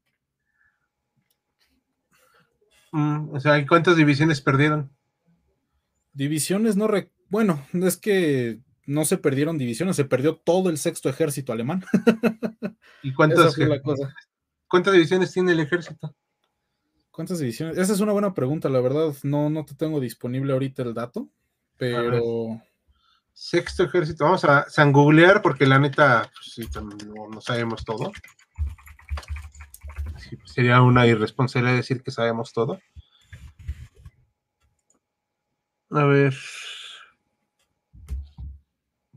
Mm, o sea, ¿cuántas divisiones perdieron? Divisiones no... Bueno, es que no se perdieron divisiones, se perdió todo el sexto ejército alemán. ¿Y cuántas, la cosa. ¿Cuántas divisiones tiene el ejército? ¿Cuántas divisiones? Esa es una buena pregunta, la verdad. No, no te tengo disponible ahorita el dato, pero. Sexto ejército. Vamos a san googlear porque la neta, pues, no, sabemos todo. sería una irresponsabilidad decir que sabemos todo. A ver.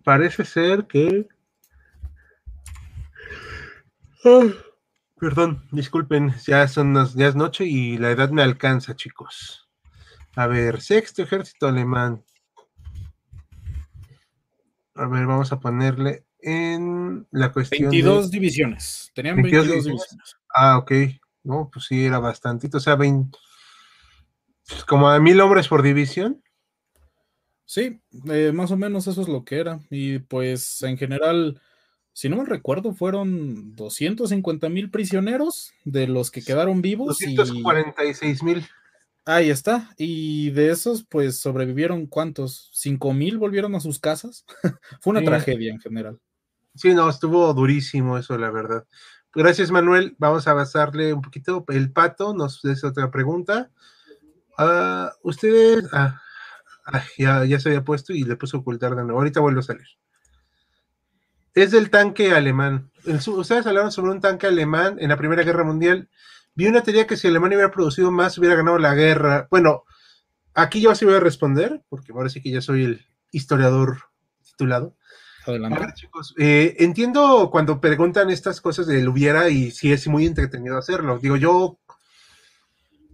Parece ser que. Ah. Perdón, disculpen, ya son ya es noche y la edad me alcanza, chicos. A ver, sexto ejército alemán. A ver, vamos a ponerle en la cuestión. 22 divisiones. Tenían 22, divisiones. Ah, ok. ¿no? Pues sí, era bastantito, o sea, 20, pues como a mil hombres por división. Sí, eh, más o menos eso es lo que era. Y pues en general, si no me recuerdo, fueron 250 mil prisioneros de los que quedaron vivos. 246 mil. Ahí está. Y de esos, pues sobrevivieron cuántos? ¿Cinco mil volvieron a sus casas? Fue una tragedia en general. Sí, no, estuvo durísimo eso, la verdad. Gracias, Manuel. Vamos a avanzarle un poquito. El pato nos hace otra pregunta. Uh, ustedes. Ah, ya, ya, se había puesto y le puso ocultar de nuevo. Ahorita vuelvo a salir. Es del tanque alemán. ustedes hablaron sobre un tanque alemán en la Primera Guerra Mundial. Vi una teoría que si Alemania hubiera producido más, hubiera ganado la guerra. Bueno, aquí yo sí voy a responder, porque ahora sí que ya soy el historiador titulado. Adelante. chicos, eh, entiendo cuando preguntan estas cosas del hubiera y si es muy entretenido hacerlo. Digo, yo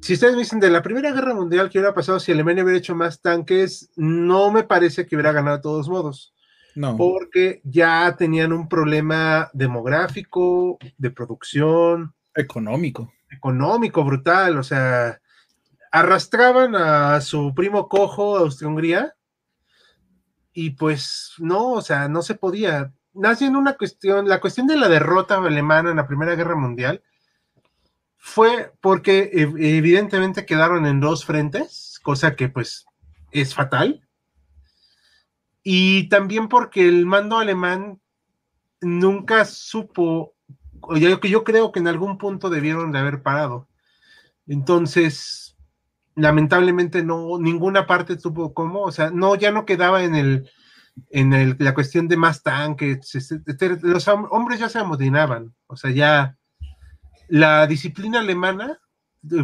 si ustedes me dicen de la Primera Guerra Mundial que hubiera pasado si Alemania hubiera hecho más tanques, no me parece que hubiera ganado de todos modos. No. Porque ya tenían un problema demográfico, de producción. Económico. Económico, brutal. O sea, arrastraban a su primo cojo Austria-Hungría y pues no, o sea, no se podía. Nace en una cuestión, la cuestión de la derrota alemana en la Primera Guerra Mundial fue porque evidentemente quedaron en dos frentes, cosa que pues es fatal. Y también porque el mando alemán nunca supo, o que yo creo que en algún punto debieron de haber parado. Entonces, lamentablemente no, ninguna parte tuvo como, o sea, no, ya no quedaba en el, en el, la cuestión de más tanques, los hombres ya se amodinaban, o sea, ya la disciplina alemana,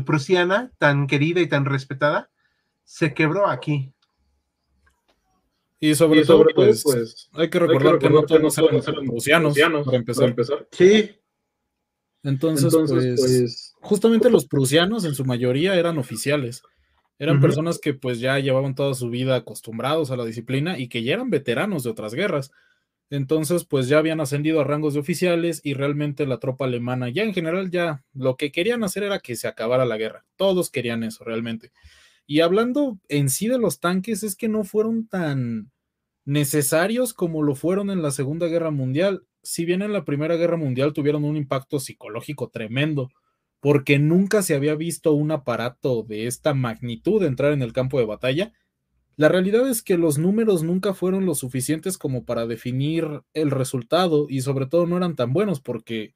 prusiana, tan querida y tan respetada, se quebró aquí. Y sobre, todo, pues, pues, hay que recordar, que, no todos eran prusianos, para empezar. Sí. Entonces, pues, pues, justamente los prusianos en su mayoría eran oficiales. Eran personas que pues ya llevaban toda su vida acostumbrados a la disciplina y que ya eran veteranos de otras guerras. Entonces, pues ya habían ascendido a rangos de oficiales y realmente la tropa alemana ya en general ya lo que querían hacer era que se acabara la guerra. Todos querían eso realmente. Y hablando en sí de los tanques, es que no fueron tan necesarios como lo fueron en la Segunda Guerra Mundial. Si bien en la Primera Guerra Mundial tuvieron un impacto psicológico tremendo, porque nunca se había visto un aparato de esta magnitud entrar en el campo de batalla, la realidad es que los números nunca fueron lo suficientes como para definir el resultado y sobre todo no eran tan buenos porque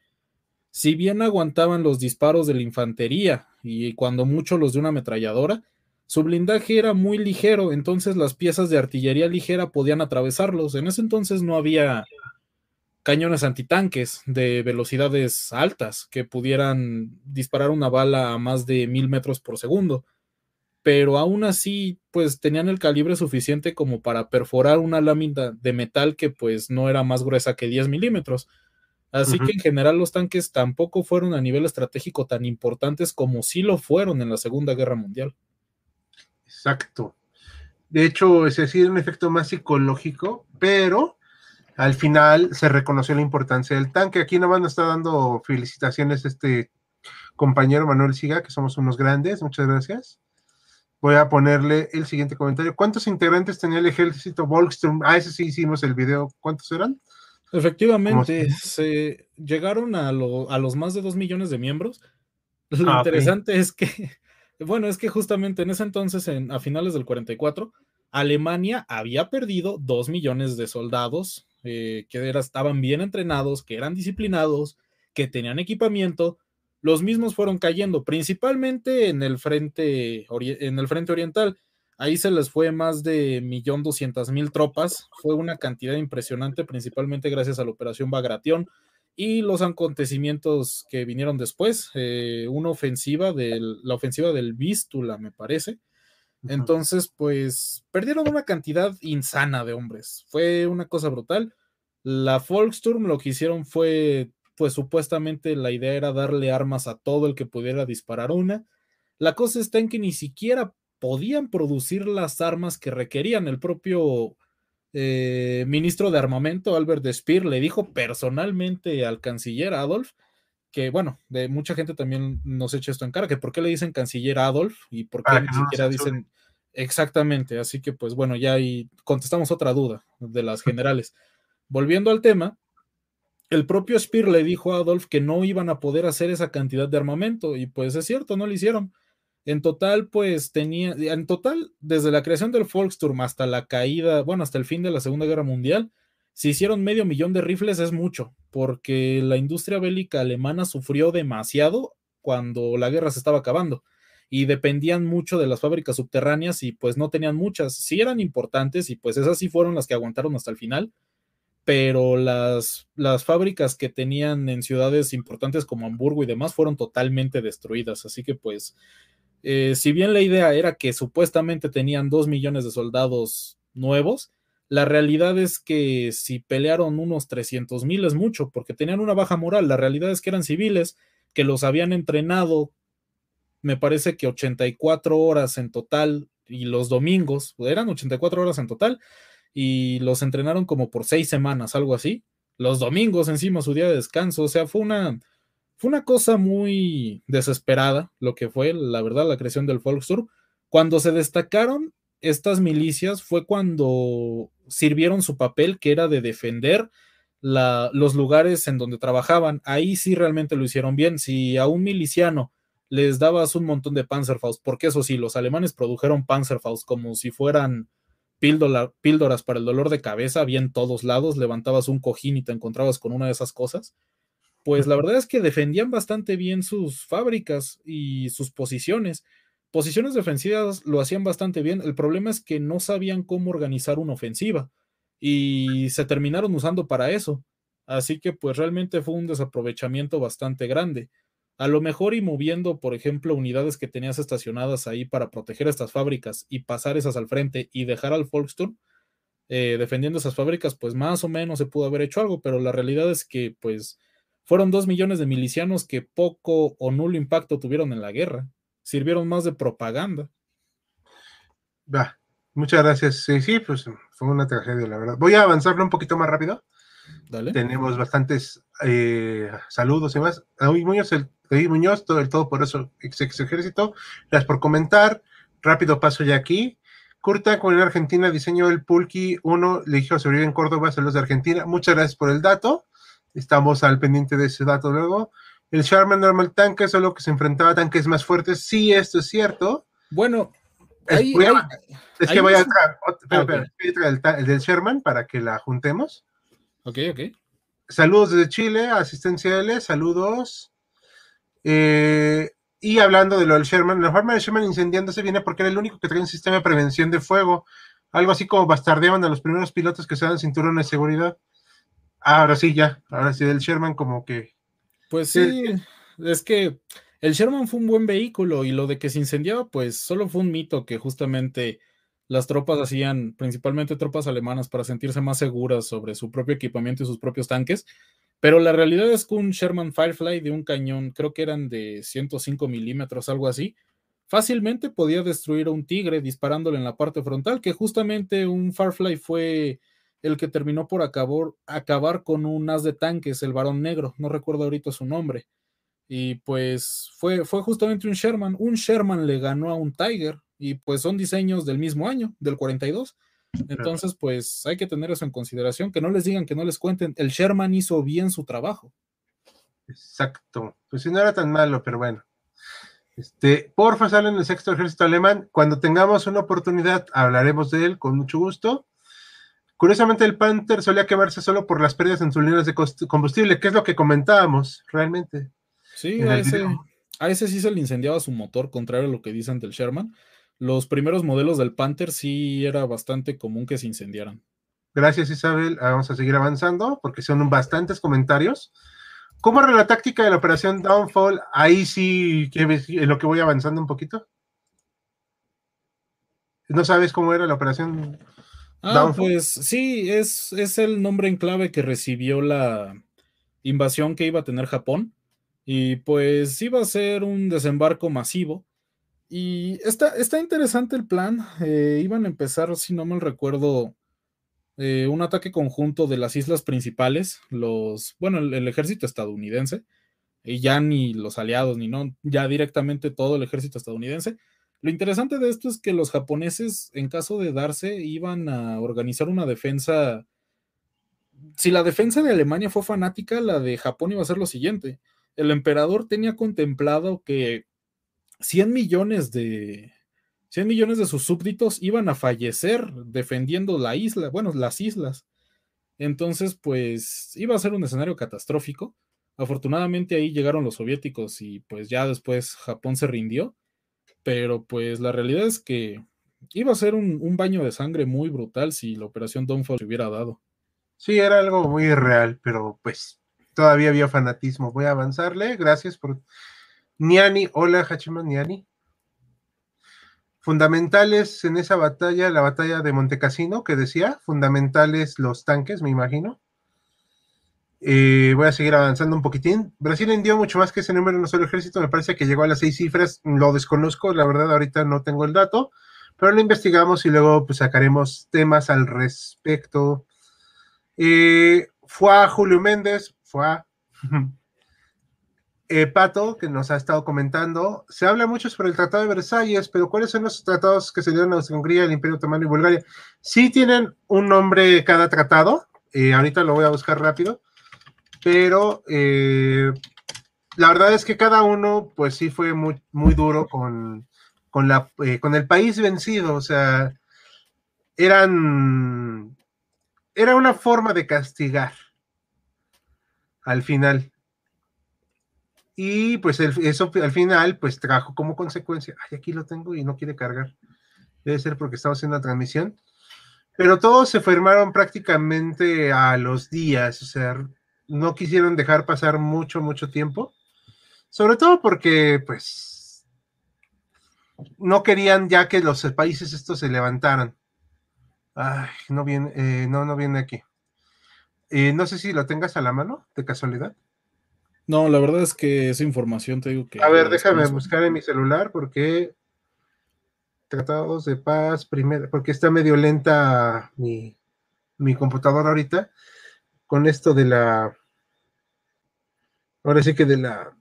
si bien aguantaban los disparos de la infantería y cuando mucho los de una ametralladora, su blindaje era muy ligero, entonces las piezas de artillería ligera podían atravesarlos. En ese entonces no había cañones antitanques de velocidades altas que pudieran disparar una bala a más de mil metros por segundo pero aún así, pues tenían el calibre suficiente como para perforar una lámina de metal que pues no era más gruesa que 10 milímetros. Así que en general los tanques tampoco fueron a nivel estratégico tan importantes como sí lo fueron en la Segunda Guerra Mundial. Exacto. De hecho, es decir, un efecto más psicológico, pero al final se reconoció la importancia del tanque. Aquí nomás nos está dando felicitaciones este compañero Manuel Siga, que somos unos grandes. Muchas gracias. Voy a ponerle el siguiente comentario. ¿Cuántos integrantes tenía el ejército Volkstrom? Ah, ese sí hicimos el video. ¿Cuántos eran? Efectivamente, se llegaron a, los más de dos millones de miembros. Lo ah, interesante es que, bueno, es que justamente en ese entonces, a finales del 44, Alemania había perdido dos millones de soldados eh, que estaban bien entrenados, que eran disciplinados, que tenían equipamiento, los mismos fueron cayendo, principalmente en el frente, en el frente oriental. Ahí se les fue más de millón doscientas mil tropas. Fue una cantidad impresionante, principalmente gracias a la operación Bagration y los acontecimientos que vinieron después. Eh, una ofensiva del, la ofensiva del Vístula, me parece. Entonces, pues perdieron una cantidad insana de hombres. Fue una cosa brutal. La Volksturm lo que hicieron fue pues supuestamente la idea era darle armas a todo el que pudiera disparar una. La cosa está en que ni siquiera podían producir las armas que requerían. El propio eh, ministro de armamento, Albert Speer, le dijo personalmente al canciller Adolf que, bueno, de mucha gente también nos echa esto en cara, que por qué le dicen canciller Adolf y por qué ni siquiera dicen exactamente. Así que, pues bueno, ya ahí contestamos otra duda de las generales. Volviendo al tema, el propio Spear le dijo a Adolf que no iban a poder hacer esa cantidad de armamento y pues es cierto, no lo hicieron. En total, pues tenía, en total, desde la creación del Volksturm hasta la caída, bueno, hasta el fin de la Segunda Guerra Mundial, si hicieron medio millón de rifles es mucho, porque la industria bélica alemana sufrió demasiado cuando la guerra se estaba acabando y dependían mucho de las fábricas subterráneas y pues no tenían muchas, sí eran importantes y pues esas sí fueron las que aguantaron hasta el final, pero las, las fábricas que tenían en ciudades importantes como Hamburgo y demás fueron totalmente destruidas, así que pues eh, si bien la idea era que supuestamente tenían dos millones de soldados nuevos, la realidad es que si pelearon unos 300 mil es mucho, porque tenían una baja moral. La realidad es que eran civiles que los habían entrenado, me parece que 84 horas en total, y los domingos, eran 84 horas en total, y los entrenaron como por seis semanas, algo así. Los domingos encima su día de descanso, o sea, fue una, fue una cosa muy desesperada lo que fue, la verdad, la creación del Volksturm. Cuando se destacaron estas milicias fue cuando sirvieron su papel, que era de defender los lugares en donde trabajaban. Ahí sí realmente lo hicieron bien. Si a un miliciano les dabas un montón de Panzerfaust, porque eso sí, los alemanes produjeron Panzerfaust como si fueran píldoras para el dolor de cabeza, bien todos lados, levantabas un cojín y te encontrabas con una de esas cosas. Pues la verdad es que defendían bastante bien sus fábricas y sus posiciones posiciones defensivas lo hacían bastante bien. El problema es que no sabían cómo organizar una ofensiva y se terminaron usando para eso. Así que pues realmente fue un desaprovechamiento bastante grande. A lo mejor y moviendo, por ejemplo, unidades que tenías estacionadas ahí para proteger estas fábricas y pasar esas al frente y dejar al Volksturm eh, defendiendo esas fábricas, pues más o menos se pudo haber hecho algo, pero la realidad es que pues fueron dos millones de milicianos que poco o nulo impacto tuvieron en la guerra sirvieron más de propaganda. Va, muchas gracias. Sí, sí, pues fue una tragedia, la verdad. Voy a avanzarlo un poquito más rápido. Dale. Tenemos bastantes eh, saludos y más. David Muñoz, el, Muñoz, todo el todo por eso, ex, ejército. Gracias por comentar. Rápido paso ya aquí. Curta, con en Argentina, diseño el Pulki 1, le dijo sobrevivir en Córdoba, saludos de Argentina. Muchas gracias por el dato. Estamos al pendiente de ese dato luego. El Sharman normal tanque, solo que se enfrentaba a tanques más fuertes. Sí, esto es cierto. Bueno, es, que voy a traer, el, del Sherman para que la juntemos. Ok, ok. Saludos desde Chile, asistencia L, saludos. Eh, y hablando de lo del Sherman, la forma del Sherman incendiándose viene porque era el único que trae un sistema de prevención de fuego. Algo así como bastardeaban a los primeros pilotos que se dan cinturones de seguridad. Ahora sí, ya. Ahora sí, del Sherman como que pues sí, es que el Sherman fue un buen vehículo y lo de que se incendiaba, pues solo fue un mito que justamente las tropas hacían, principalmente tropas alemanas, para sentirse más seguras sobre su propio equipamiento y sus propios tanques. Pero la realidad es que un Sherman Firefly de un cañón, creo que eran de 105 milímetros, algo así, fácilmente podía destruir a un tigre disparándole en la parte frontal, que justamente un Firefly fue el que terminó por acabar, acabar con un as de tanques, el varón negro, no recuerdo ahorita su nombre. Y pues fue, fue justamente un Sherman. Un Sherman le ganó a un Tiger y pues son diseños del mismo año, del 42. Entonces, pues hay que tener eso en consideración, que no les digan, que no les cuenten. El Sherman hizo bien su trabajo. Exacto. Pues si no era tan malo, pero bueno. Este, porfa, sale en el sexto ejército alemán. Cuando tengamos una oportunidad, hablaremos de él con mucho gusto. Curiosamente, el Panther solía quemarse solo por las pérdidas en sus líneas de combustible, que es lo que comentábamos realmente. Sí, a ese, sí se le incendiaba su motor, contrario a lo que dicen del Sherman. Los primeros modelos del Panther sí era bastante común que se incendiaran. Gracias, Isabel. Ah, vamos a seguir avanzando porque son bastantes comentarios. ¿Cómo era la táctica de la operación Downfall? Ahí sí, en lo que voy avanzando un poquito. ¿No sabes cómo era la operación Ah, pues sí, es, es el nombre en clave que recibió la invasión que iba a tener Japón. Y pues iba a ser un desembarco masivo. Y está, está interesante el plan. Eh, iban a empezar, si no mal recuerdo, eh, un ataque conjunto de las islas principales, los, bueno, el, ejército estadounidense, y ya ni los aliados, ni no, ya directamente todo el ejército estadounidense. Lo interesante de esto es que los japoneses, en caso de darse, iban a organizar una defensa. Si la defensa de Alemania fue fanática, la de Japón iba a ser lo siguiente. El emperador tenía contemplado que 100 millones de, 100 millones de sus súbditos iban a fallecer defendiendo la isla, bueno, las islas. Entonces, pues iba a ser un escenario catastrófico. Afortunadamente ahí llegaron los soviéticos y pues ya después Japón se rindió. Pero pues la realidad es que iba a ser un, baño de sangre muy brutal si la operación Dawnfall se hubiera dado. Sí, era algo muy real, pero pues todavía había fanatismo. Voy a avanzarle. Gracias por... Niani, hola Hachiman Niani fundamentales en esa batalla, la batalla de Montecassino, que decía, fundamentales los tanques, me imagino. Eh, voy a seguir avanzando un poquitín. Brasil envió mucho más que ese número en un solo ejército, me parece que llegó a las seis cifras, lo desconozco, la verdad ahorita no tengo el dato, pero lo investigamos y luego pues sacaremos temas al respecto. Eh, fue a Julio Méndez, fue a Eh, Pato, que nos ha estado comentando, se habla mucho sobre el Tratado de Versalles, pero ¿cuáles son los tratados que se dieron a Hungría, el Imperio Otomano y Bulgaria? Sí tienen un nombre cada tratado, eh, ahorita lo voy a buscar rápido, pero eh, la verdad es que cada uno, pues sí fue muy, duro con, con, la, con el país vencido, o sea, eran, era una forma de castigar al final. Y pues eso al final pues trajo como consecuencia, ay, aquí lo tengo y no quiere cargar. Debe ser porque estamos haciendo la transmisión. Pero todos se firmaron prácticamente a los días, o sea, no quisieron dejar pasar mucho, mucho tiempo. Sobre todo porque pues no querían ya que los países estos se levantaran. Ay, no viene, eh, no, no viene aquí. Eh, no sé si lo tengas a la mano, de casualidad. No, la verdad es que esa información te digo que. A ver, déjame buscar en mi celular porque. Tratados de paz, primero, porque está medio lenta mi, mi computadora ahorita. Con esto de la. Ahora sí que de la.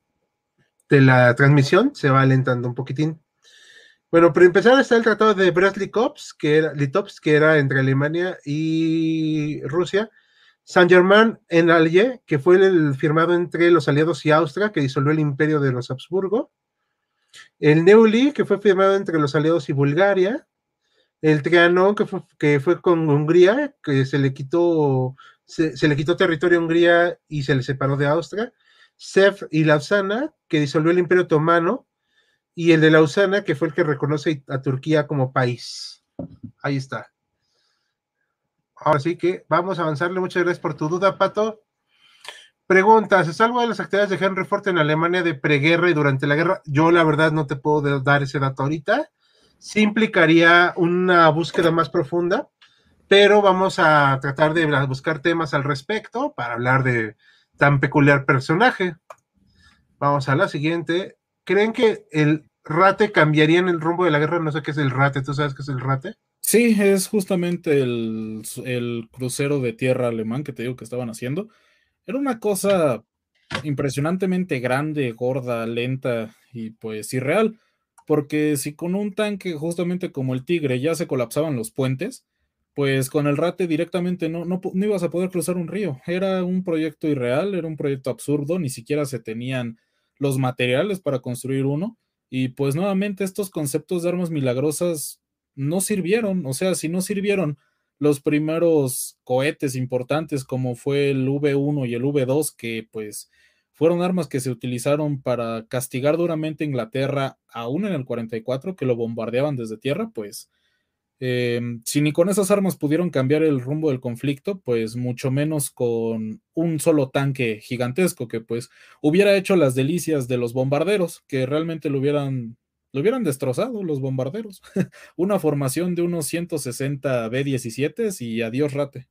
De la transmisión se va alentando un poquitín. Bueno, para empezar está el tratado de Brest-Litovsk, que era, Litovsk, que era entre Alemania y Rusia, Saint-Germain en Allier, que fue el firmado entre los aliados y Austria, que disolvió el imperio de los Habsburgo. El Neuilly, que fue firmado entre los aliados y Bulgaria. El Trianon, que fue, que fue con Hungría, que se le quitó, se, le quitó territorio a Hungría y se le separó de Austria. Sef y Lausana, que disolvió el imperio otomano. Y el de Lausana, que fue el que reconoce a Turquía como país. Ahí está. Ahora sí que vamos a avanzarle. Muchas gracias por tu duda, Pato. Preguntas, ¿es algo de las actividades de Henry Ford en Alemania de preguerra y durante la guerra? Yo la verdad no te puedo dar ese dato ahorita. Sí implicaría una búsqueda más profunda, pero vamos a tratar de buscar temas al respecto para hablar de tan peculiar personaje. Vamos a la siguiente. ¿Creen que el rate cambiaría en el rumbo de la guerra? No sé qué es el rate, ¿tú sabes qué es el rate? Sí, es justamente el, crucero de tierra alemán que te digo que estaban haciendo. Era una cosa impresionantemente grande, gorda, lenta y pues irreal. Porque si con un tanque justamente como el Tigre ya se colapsaban los puentes, pues con el Rate directamente no, no, ibas a poder cruzar un río. Era un proyecto irreal, era un proyecto absurdo, ni siquiera se tenían los materiales para construir uno. Y pues nuevamente estos conceptos de armas milagrosas no sirvieron, o sea, si no sirvieron los primeros cohetes importantes como fue el V1 y el V2, que pues fueron armas que se utilizaron para castigar duramente a Inglaterra, aún en el 44, que lo bombardeaban desde tierra, pues em, si ni con esas armas pudieron cambiar el rumbo del conflicto, pues mucho menos con un solo tanque gigantesco que pues hubiera hecho las delicias de los bombarderos, que realmente lo hubieran lo hubieran destrozado los bombarderos. Una formación de unos 160 B-17 y adiós rate.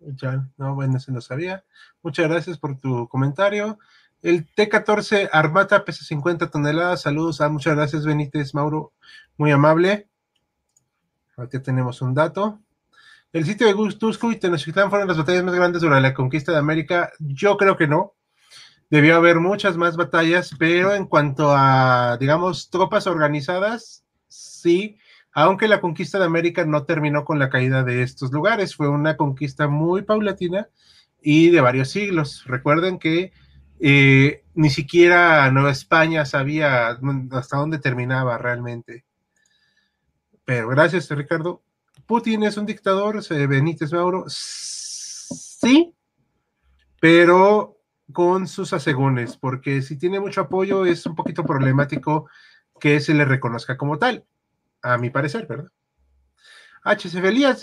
Ya, no, bueno, se lo sabía. Muchas gracias por tu comentario. El T-14 Armata pesa 50 toneladas. Saludos. a muchas gracias, Benítez Mauro. Muy amable. Aquí tenemos un dato. El sitio de Gustusco y Tenochtitlán fueron las batallas más grandes durante la conquista de América. Yo creo que no. debió haber muchas más batallas, pero en cuanto a, digamos, tropas organizadas, sí, aunque la conquista de América no terminó con la caída de estos lugares, fue una conquista muy paulatina y de varios siglos. Recuerden que eh, ni siquiera Nueva España sabía hasta dónde terminaba realmente. Pero gracias, Ricardo. Putin es un dictador, Benítez Mauro. Sí, pero con sus asegúnes, porque si tiene mucho apoyo es un poquito problemático que se le reconozca como tal, a mi parecer, ¿verdad? HC Felías,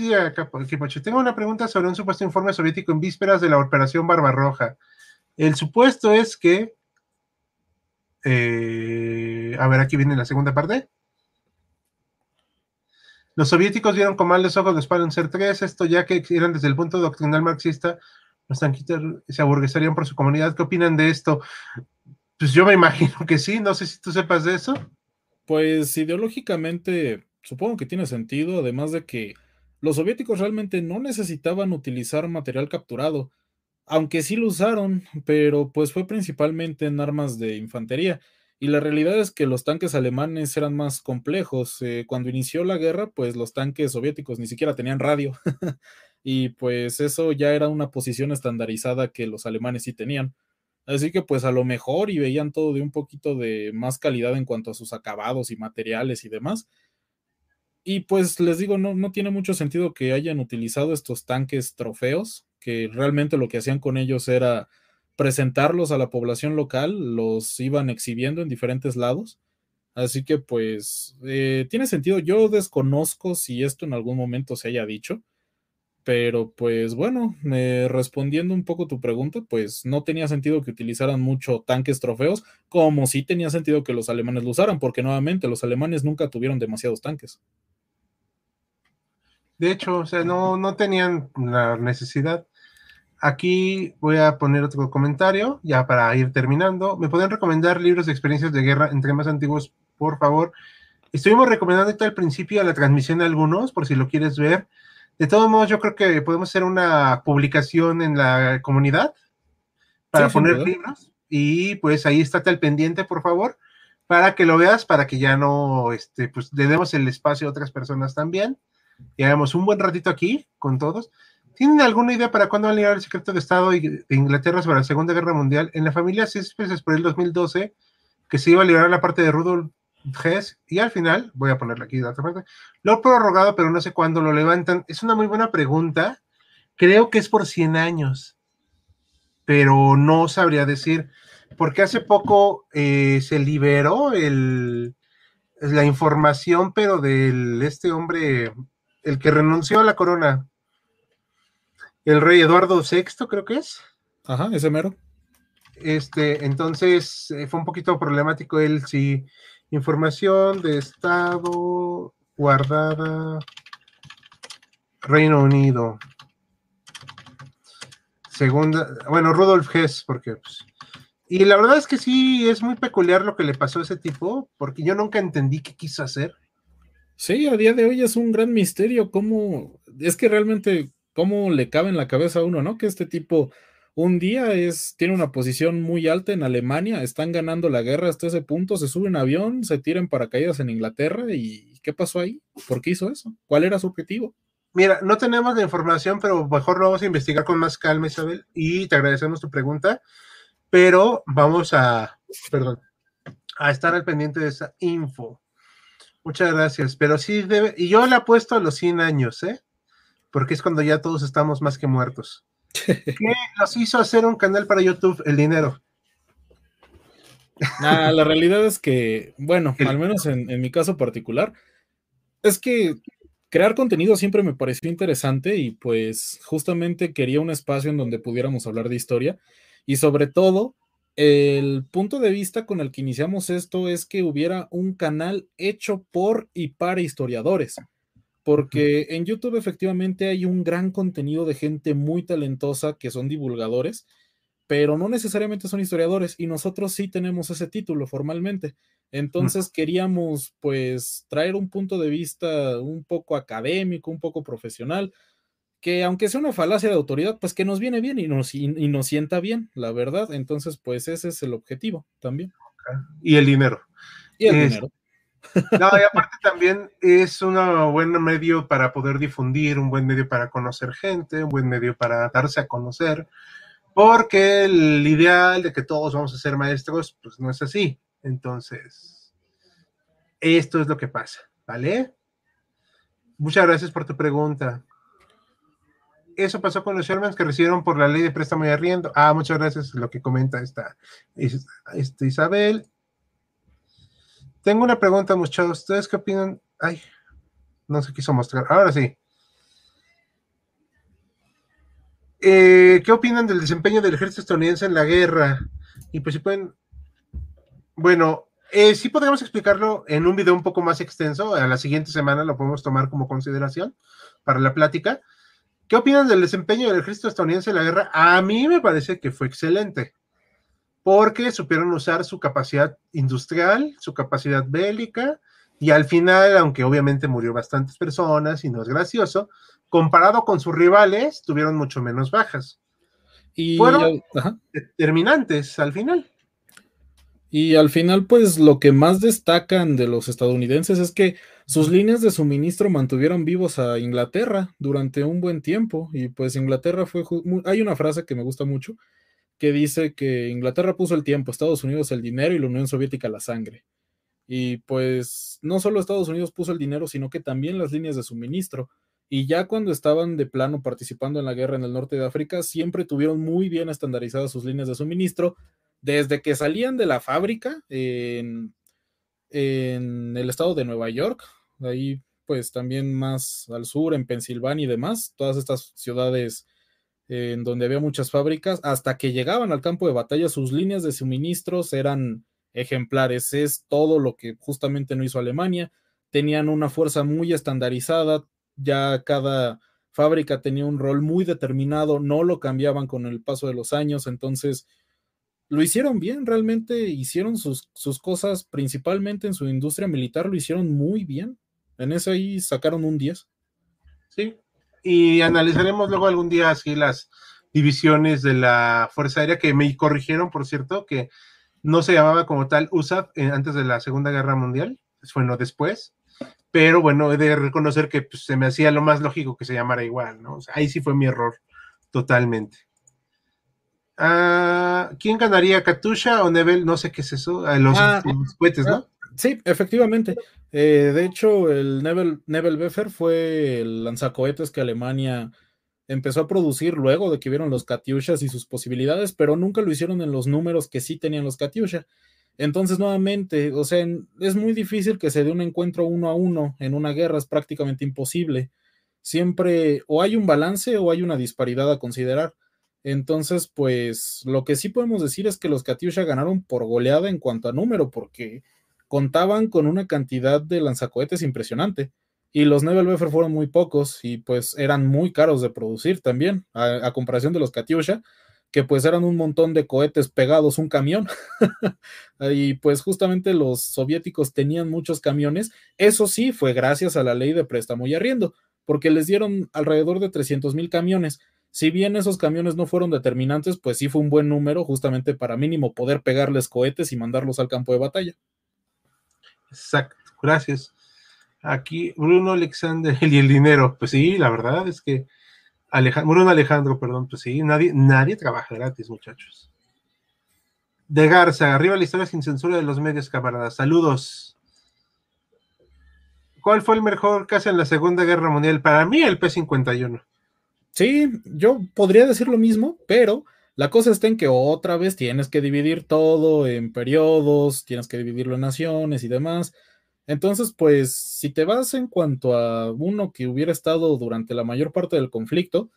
tengo una pregunta sobre un supuesto informe soviético en vísperas de la operación Barbarroja. El supuesto es que, eh, a ver, aquí viene la segunda parte. Los soviéticos vieron con malos ojos los Panzer 3, esto ya que eran desde el punto doctrinal marxista, los tanquitas se aburguesarían por su comunidad. ¿Qué opinan de esto? Pues yo me imagino que sí, no sé si tú sepas de eso. Pues ideológicamente supongo que tiene sentido, además de que los soviéticos realmente no necesitaban utilizar material capturado, aunque sí lo usaron, pero pues fue principalmente en armas de infantería. Y la realidad es que los tanques alemanes eran más complejos. Eh, cuando inició la guerra, pues los tanques soviéticos ni siquiera tenían radio. y pues eso ya era una posición estandarizada que los alemanes sí tenían. Así que pues a lo mejor y veían todo de un poquito de más calidad en cuanto a sus acabados y materiales y demás. Y pues les digo, no, no tiene mucho sentido que hayan utilizado estos tanques trofeos, que realmente lo que hacían con ellos era presentarlos a la población local, los iban exhibiendo en diferentes lados. Así que pues eh, tiene sentido. Yo desconozco si esto en algún momento se haya dicho, pero pues bueno, respondiendo un poco tu pregunta, pues no tenía sentido que utilizaran mucho tanques trofeos, como sí tenía sentido que los alemanes lo usaran, porque nuevamente los alemanes nunca tuvieron demasiados tanques. De hecho, o sea, no, no tenían la necesidad. Aquí voy a poner otro comentario, ya para ir terminando. ¿Me pueden recomendar libros de experiencias de guerra entre más antiguos, por favor? Estuvimos recomendando al principio la transmisión de algunos, por si lo quieres ver. De todos modos, yo creo que podemos hacer una publicación en la comunidad para poner libros. Y pues ahí estate al pendiente, por favor, para que lo veas, para que ya no, este, pues le demos el espacio a otras personas también. Y hagamos un buen ratito aquí con todos. ¿Tienen alguna idea para cuándo va a llegar el secreto de Estado de Inglaterra sobre la Segunda Guerra Mundial? En la familia Céspedes por el 2012, que se iba a liberar la parte de Rudolf Hess, y al final, voy a ponerle aquí la otra parte, lo prorrogado, pero no sé cuándo lo levantan. Es una muy buena pregunta. Creo que es por 100 años, pero no sabría decir, porque hace poco eh, se liberó el, la información, pero del este hombre, el que renunció a la corona, el rey Eduardo VI, creo que es. Ajá, ese mero. Este, entonces eh, fue un poquito problemático él, sí. Información de Estado guardada Reino Unido. Segunda, bueno, Rudolf Hess, porque pues, y la verdad es que sí, es muy peculiar lo que le pasó a ese tipo, porque yo nunca entendí qué quiso hacer. Sí, a día de hoy es un gran misterio cómo, es que realmente cómo le cabe en la cabeza a uno, ¿no? Que este tipo un día es, tiene una posición muy alta en Alemania, están ganando la guerra hasta ese punto, se sube un avión, se tira en paracaídas en Inglaterra y ¿qué pasó ahí? ¿Por qué hizo eso? ¿Cuál era su objetivo? Mira, no tenemos la información, pero mejor lo vamos a investigar con más calma, Isabel, y te agradecemos tu pregunta, pero vamos a, perdón, a estar al pendiente de esa info. Muchas gracias, pero sí debe, y yo le apuesto a los 100 años, ¿eh? Porque es cuando ya todos estamos más que muertos. ¿Qué nos hizo hacer un canal para YouTube? El dinero. la realidad es que, bueno, al menos en, en mi caso particular, es que crear contenido siempre me pareció interesante y pues justamente quería un espacio en donde pudiéramos hablar de historia y sobre todo el punto de vista con el que iniciamos esto es que hubiera un canal hecho por y para historiadores porque en YouTube efectivamente hay un gran contenido de gente muy talentosa que son divulgadores, pero no necesariamente son historiadores y nosotros sí tenemos ese título formalmente. Entonces queríamos pues traer un punto de vista un poco académico, un poco profesional, que aunque sea una falacia de autoridad, pues que nos viene bien y nos, y, nos sienta bien, la verdad. Entonces, pues ese es el objetivo también. Y el dinero. Y el dinero. No, y aparte también es un buen medio para poder difundir, un buen medio para conocer gente, un buen medio para darse a conocer, porque el ideal de que todos vamos a ser maestros, pues no es así. Entonces, esto es lo que pasa, ¿vale? Muchas gracias por tu pregunta. Eso pasó con los Shermans que recibieron por la ley de préstamo y arriendo. Ah, muchas gracias, lo que comenta esta, esta Isabel. Tengo una pregunta, muchachos. ¿Ustedes qué opinan? Ay, no se quiso mostrar. Ahora sí. Eh, ¿Qué opinan del desempeño del ejército estadounidense en la guerra? Y pues si pueden. Bueno, eh, sí podríamos explicarlo en un video un poco más extenso. A la siguiente semana lo podemos tomar como consideración para la plática. ¿Qué opinan del desempeño del ejército estadounidense en la guerra? A mí me parece que fue excelente porque supieron usar su capacidad industrial, su capacidad bélica, y al final, aunque obviamente murió bastantes personas y no es gracioso, comparado con sus rivales, tuvieron mucho menos bajas. Y fueron determinantes al final. Y al final, pues lo que más destacan de los estadounidenses es que sus líneas de suministro mantuvieron vivos a Inglaterra durante un buen tiempo. Y pues Inglaterra fue... Hay una frase que me gusta mucho, que dice que Inglaterra puso el tiempo, Estados Unidos el dinero y la Unión Soviética la sangre. Y pues no solo Estados Unidos puso el dinero, sino que también las líneas de suministro. Y ya cuando estaban de plano participando en la guerra en el norte de África, siempre tuvieron muy bien estandarizadas sus líneas de suministro, desde que salían de la fábrica en, en el estado de Nueva York, ahí pues también más al sur, en Pensilvania y demás, todas estas ciudades en donde había muchas fábricas, hasta que llegaban al campo de batalla, sus líneas de suministros eran ejemplares. Es todo lo que justamente no hizo Alemania. Tenían una fuerza muy estandarizada, ya cada fábrica tenía un rol muy determinado, no lo cambiaban con el paso de los años, entonces lo hicieron bien, realmente hicieron sus, sus cosas, principalmente en su industria militar, lo hicieron muy bien. En eso ahí sacaron un 10. Sí, y analizaremos luego algún día así las divisiones de la Fuerza Aérea que me corrigieron, por cierto, que no se llamaba como tal USAF antes de la Segunda Guerra Mundial, bueno, después, pero bueno, he de reconocer que pues, se me hacía lo más lógico que se llamara igual, ¿no? ahí sí fue mi error, totalmente. Ah, ¿Quién ganaría, Katusha o Nebel? No sé qué es eso, los, ah, los cohetes, ¿no? Sí, efectivamente. Eh, de hecho, el Nebel, Nebel fue el lanzacohetes que Alemania empezó a producir luego de que vieron los Katyushas y sus posibilidades, pero nunca lo hicieron en los números que sí tenían los Katyusha. Entonces, nuevamente, o sea, es muy difícil que se dé un encuentro uno a uno en una guerra, es prácticamente imposible. Siempre o hay un balance o hay una disparidad a considerar. Entonces, pues lo que sí podemos decir es que los Katyusha ganaron por goleada en cuanto a número, porque contaban con una cantidad de lanzacohetes impresionante. Y los Nebelwerfer fueron muy pocos y pues eran muy caros de producir también, a, comparación de los Katyusha, que pues eran un montón de cohetes pegados, un camión. y pues justamente los soviéticos tenían muchos camiones. Eso sí, fue gracias a la ley de préstamo y arriendo, porque les dieron alrededor de 300 mil camiones. Si bien esos camiones no fueron determinantes, pues sí fue un buen número justamente para mínimo poder pegarles cohetes y mandarlos al campo de batalla. Exacto, gracias. Aquí Bruno Alexander y el dinero. Pues sí, la verdad es que Alejandro, Bruno Alejandro, perdón, pues sí, nadie, nadie trabaja gratis, muchachos. De Garza, arriba la historia sin censura de los medios, camaradas. Saludos. ¿Cuál fue el mejor caso en la Segunda Guerra Mundial? Para mí, el P-51. Sí, yo podría decir lo mismo, pero la cosa está en que otra vez tienes que dividir todo en periodos, tienes que dividirlo en naciones y demás. Entonces, pues, si te vas en cuanto a uno que hubiera estado durante la mayor parte del conflicto,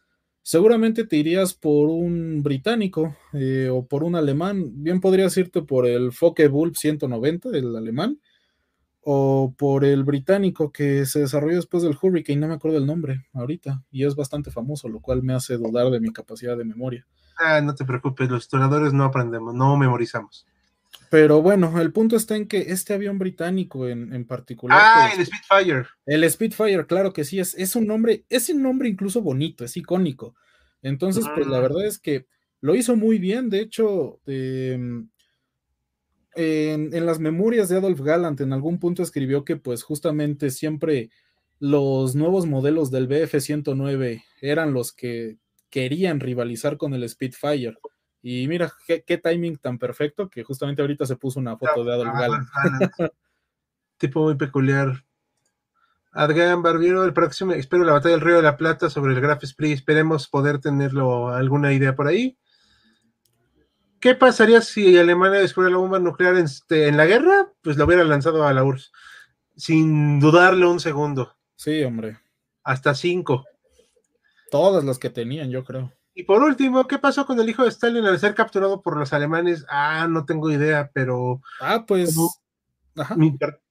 seguramente te irías por un británico eh, o por un alemán. Bien podrías irte por el Focke-Wulf 190, el alemán, o por el británico que se desarrolló después del Hurricane, no me acuerdo el nombre ahorita, y es bastante famoso, lo cual me hace dudar de mi capacidad de memoria. Ah, no te preocupes, los historiadores no aprendemos, no memorizamos. Pero bueno, el punto está en que este avión británico en, particular. Ah, pues, el Spitfire. El Spitfire, claro que sí, es, es un nombre, es un nombre incluso bonito, es icónico. Entonces, pues la verdad es que lo hizo muy bien. De hecho, em, en, en, las memorias de Adolf Gallant, en algún punto escribió que, pues, justamente siempre los nuevos modelos del BF-109 eran los que querían rivalizar con el Spitfire. Y mira, qué, timing tan perfecto que justamente ahorita se puso una foto de Adolf Galland. tipo muy peculiar. Adrián Barbiero, el próximo, espero la batalla del Río de la Plata sobre el Graf Split. Esperemos poder tenerlo alguna idea por ahí. ¿Qué pasaría si Alemania descubre la bomba nuclear en, este, en la guerra? Pues lo hubiera lanzado a la URSS, sin dudarle un segundo. Sí, hombre. Hasta cinco. Todas las que tenían, yo creo. Y por último, ¿qué pasó con el hijo de Stalin al ser capturado por los alemanes? Ah, no tengo idea, pero. Ah, pues.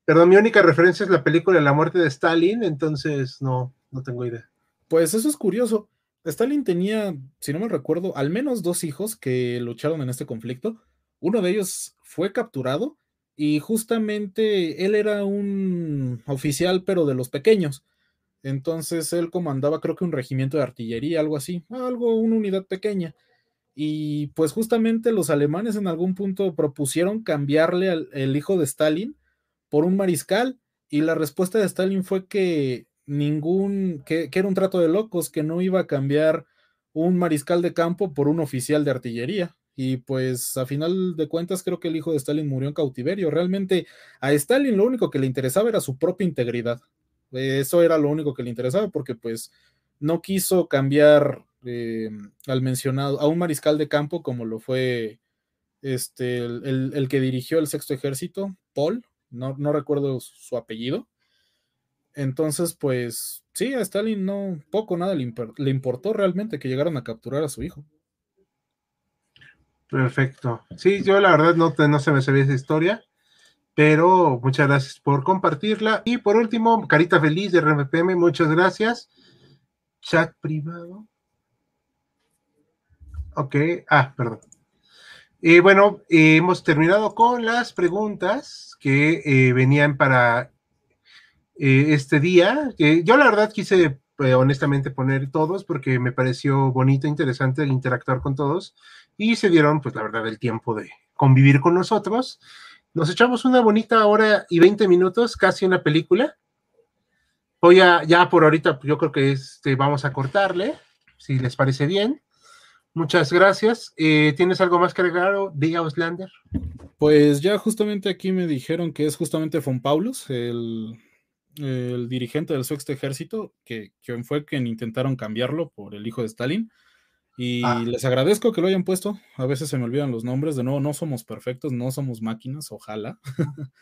perdón, mi única referencia es la película La muerte de Stalin, entonces no, no tengo idea. Pues eso es curioso. Stalin tenía, si no me recuerdo, al menos dos hijos que lucharon en este conflicto. Uno de ellos fue capturado y justamente él era un oficial, pero de los pequeños. Entonces él comandaba creo que un regimiento de artillería, algo así, algo, una unidad pequeña. Y pues justamente los alemanes en algún punto propusieron cambiarle al el hijo de Stalin por un mariscal y la respuesta de Stalin fue que ningún, que, que era un trato de locos, que no iba a cambiar un mariscal de campo por un oficial de artillería. Y pues a final de cuentas creo que el hijo de Stalin murió en cautiverio. Realmente a Stalin lo único que le interesaba era su propia integridad. Eso era lo único que le interesaba porque pues no quiso cambiar eh, al mencionado, a un mariscal de campo como lo fue este, el, que dirigió el sexto ejército, Paul, no, no, recuerdo su apellido. Entonces, pues sí, a Stalin no, poco nada le, le importó realmente que llegaran a capturar a su hijo. Perfecto. Sí, yo la verdad no, no se me sabía esa historia. Pero muchas gracias por compartirla. Y por último, Carita Feliz de RMPM, muchas gracias. Chat privado. Ok, ah, perdón. Y bueno, hemos terminado con las preguntas que eh, venían para eh, este día. yo la verdad quise eh, honestamente poner todos porque me pareció bonito, interesante interactuar con todos y se dieron pues la verdad el tiempo de convivir con nosotros. Nos echamos una bonita hora y 20 minutos, casi una película. Voy a, ya por ahorita, yo creo que este, vamos a cortarle, si les parece bien. Muchas gracias. Eh, ¿Tienes algo más que agregar, de Auslander? Pues ya justamente aquí me dijeron que es justamente Von Paulus, el, el dirigente del sexto ejército, que, quien fue quien intentaron cambiarlo por el hijo de Stalin. Y ah. les agradezco que lo hayan puesto. A veces se me olvidan los nombres. De nuevo, no somos perfectos, no somos máquinas, ojalá.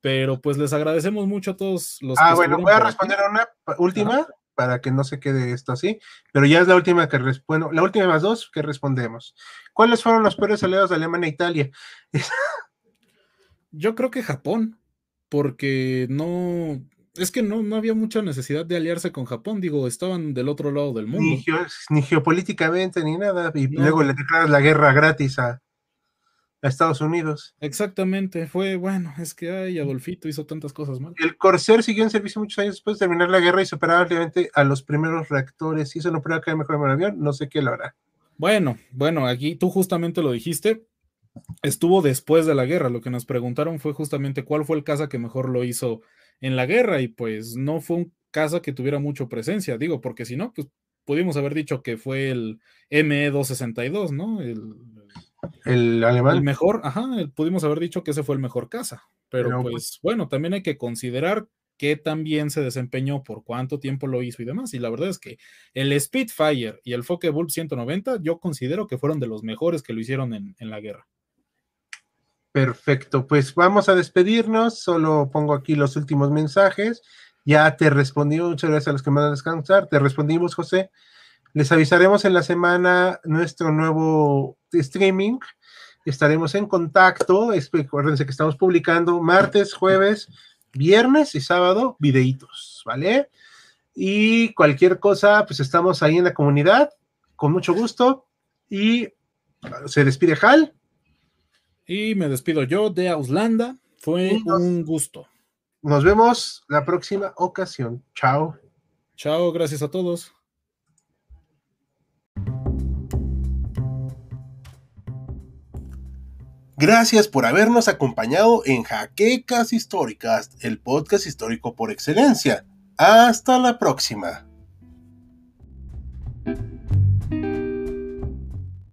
Pero pues les agradecemos mucho a todos los Ah, bueno, voy a responder a una última para que no se quede esto así. Pero ya es la última que respondo, la última más dos que respondemos. ¿Cuáles fueron los peores aliados de Alemania e Italia? Yo creo que Japón, porque no, es que no, no había mucha necesidad de aliarse con Japón, digo, estaban del otro lado del mundo. Ni, geopolíticamente ni nada, y luego le declaras la guerra gratis a, Estados Unidos. Exactamente, fue bueno, es que ay, Adolfito hizo tantas cosas mal. El Corsair siguió en servicio muchos años después de terminar la guerra y superaba ampliamente a los primeros reactores. Si eso no prueba que mejor el avión, no sé qué lo hará. Bueno, bueno, aquí tú justamente lo dijiste. Estuvo después de la guerra. Lo que nos preguntaron fue justamente cuál fue el caza que mejor lo hizo en la guerra y pues no fue un caso que tuviera mucha presencia, digo, porque si no, pues pudimos haber dicho que fue el ME262, ¿no? El, el alemán. El mejor, ajá, pudimos haber dicho que ese fue el mejor caza, pero, pues, pues, bueno, también hay que considerar que también se desempeñó, por cuánto tiempo lo hizo y demás. Y la verdad es que el Spitfire y el Focke-Wulf 190 yo considero que fueron de los mejores que lo hicieron en, en la guerra. Perfecto, pues vamos a despedirnos. Solo pongo aquí los últimos mensajes. Ya te respondí, muchas gracias a los que me van a descansar. Te respondimos, José. Les avisaremos en la semana nuestro nuevo streaming. Estaremos en contacto. Acuérdense que estamos publicando martes, jueves, viernes y sábado videitos, ¿vale? Y cualquier cosa, pues estamos ahí en la comunidad, con mucho gusto. Y se despide Hal. Y me despido yo de Auslanda. Fue un gusto. Nos vemos la próxima ocasión. Chao. Chao, gracias a todos. Gracias por habernos acompañado en Jaquecas Históricas, el podcast histórico por excelencia. Hasta la próxima.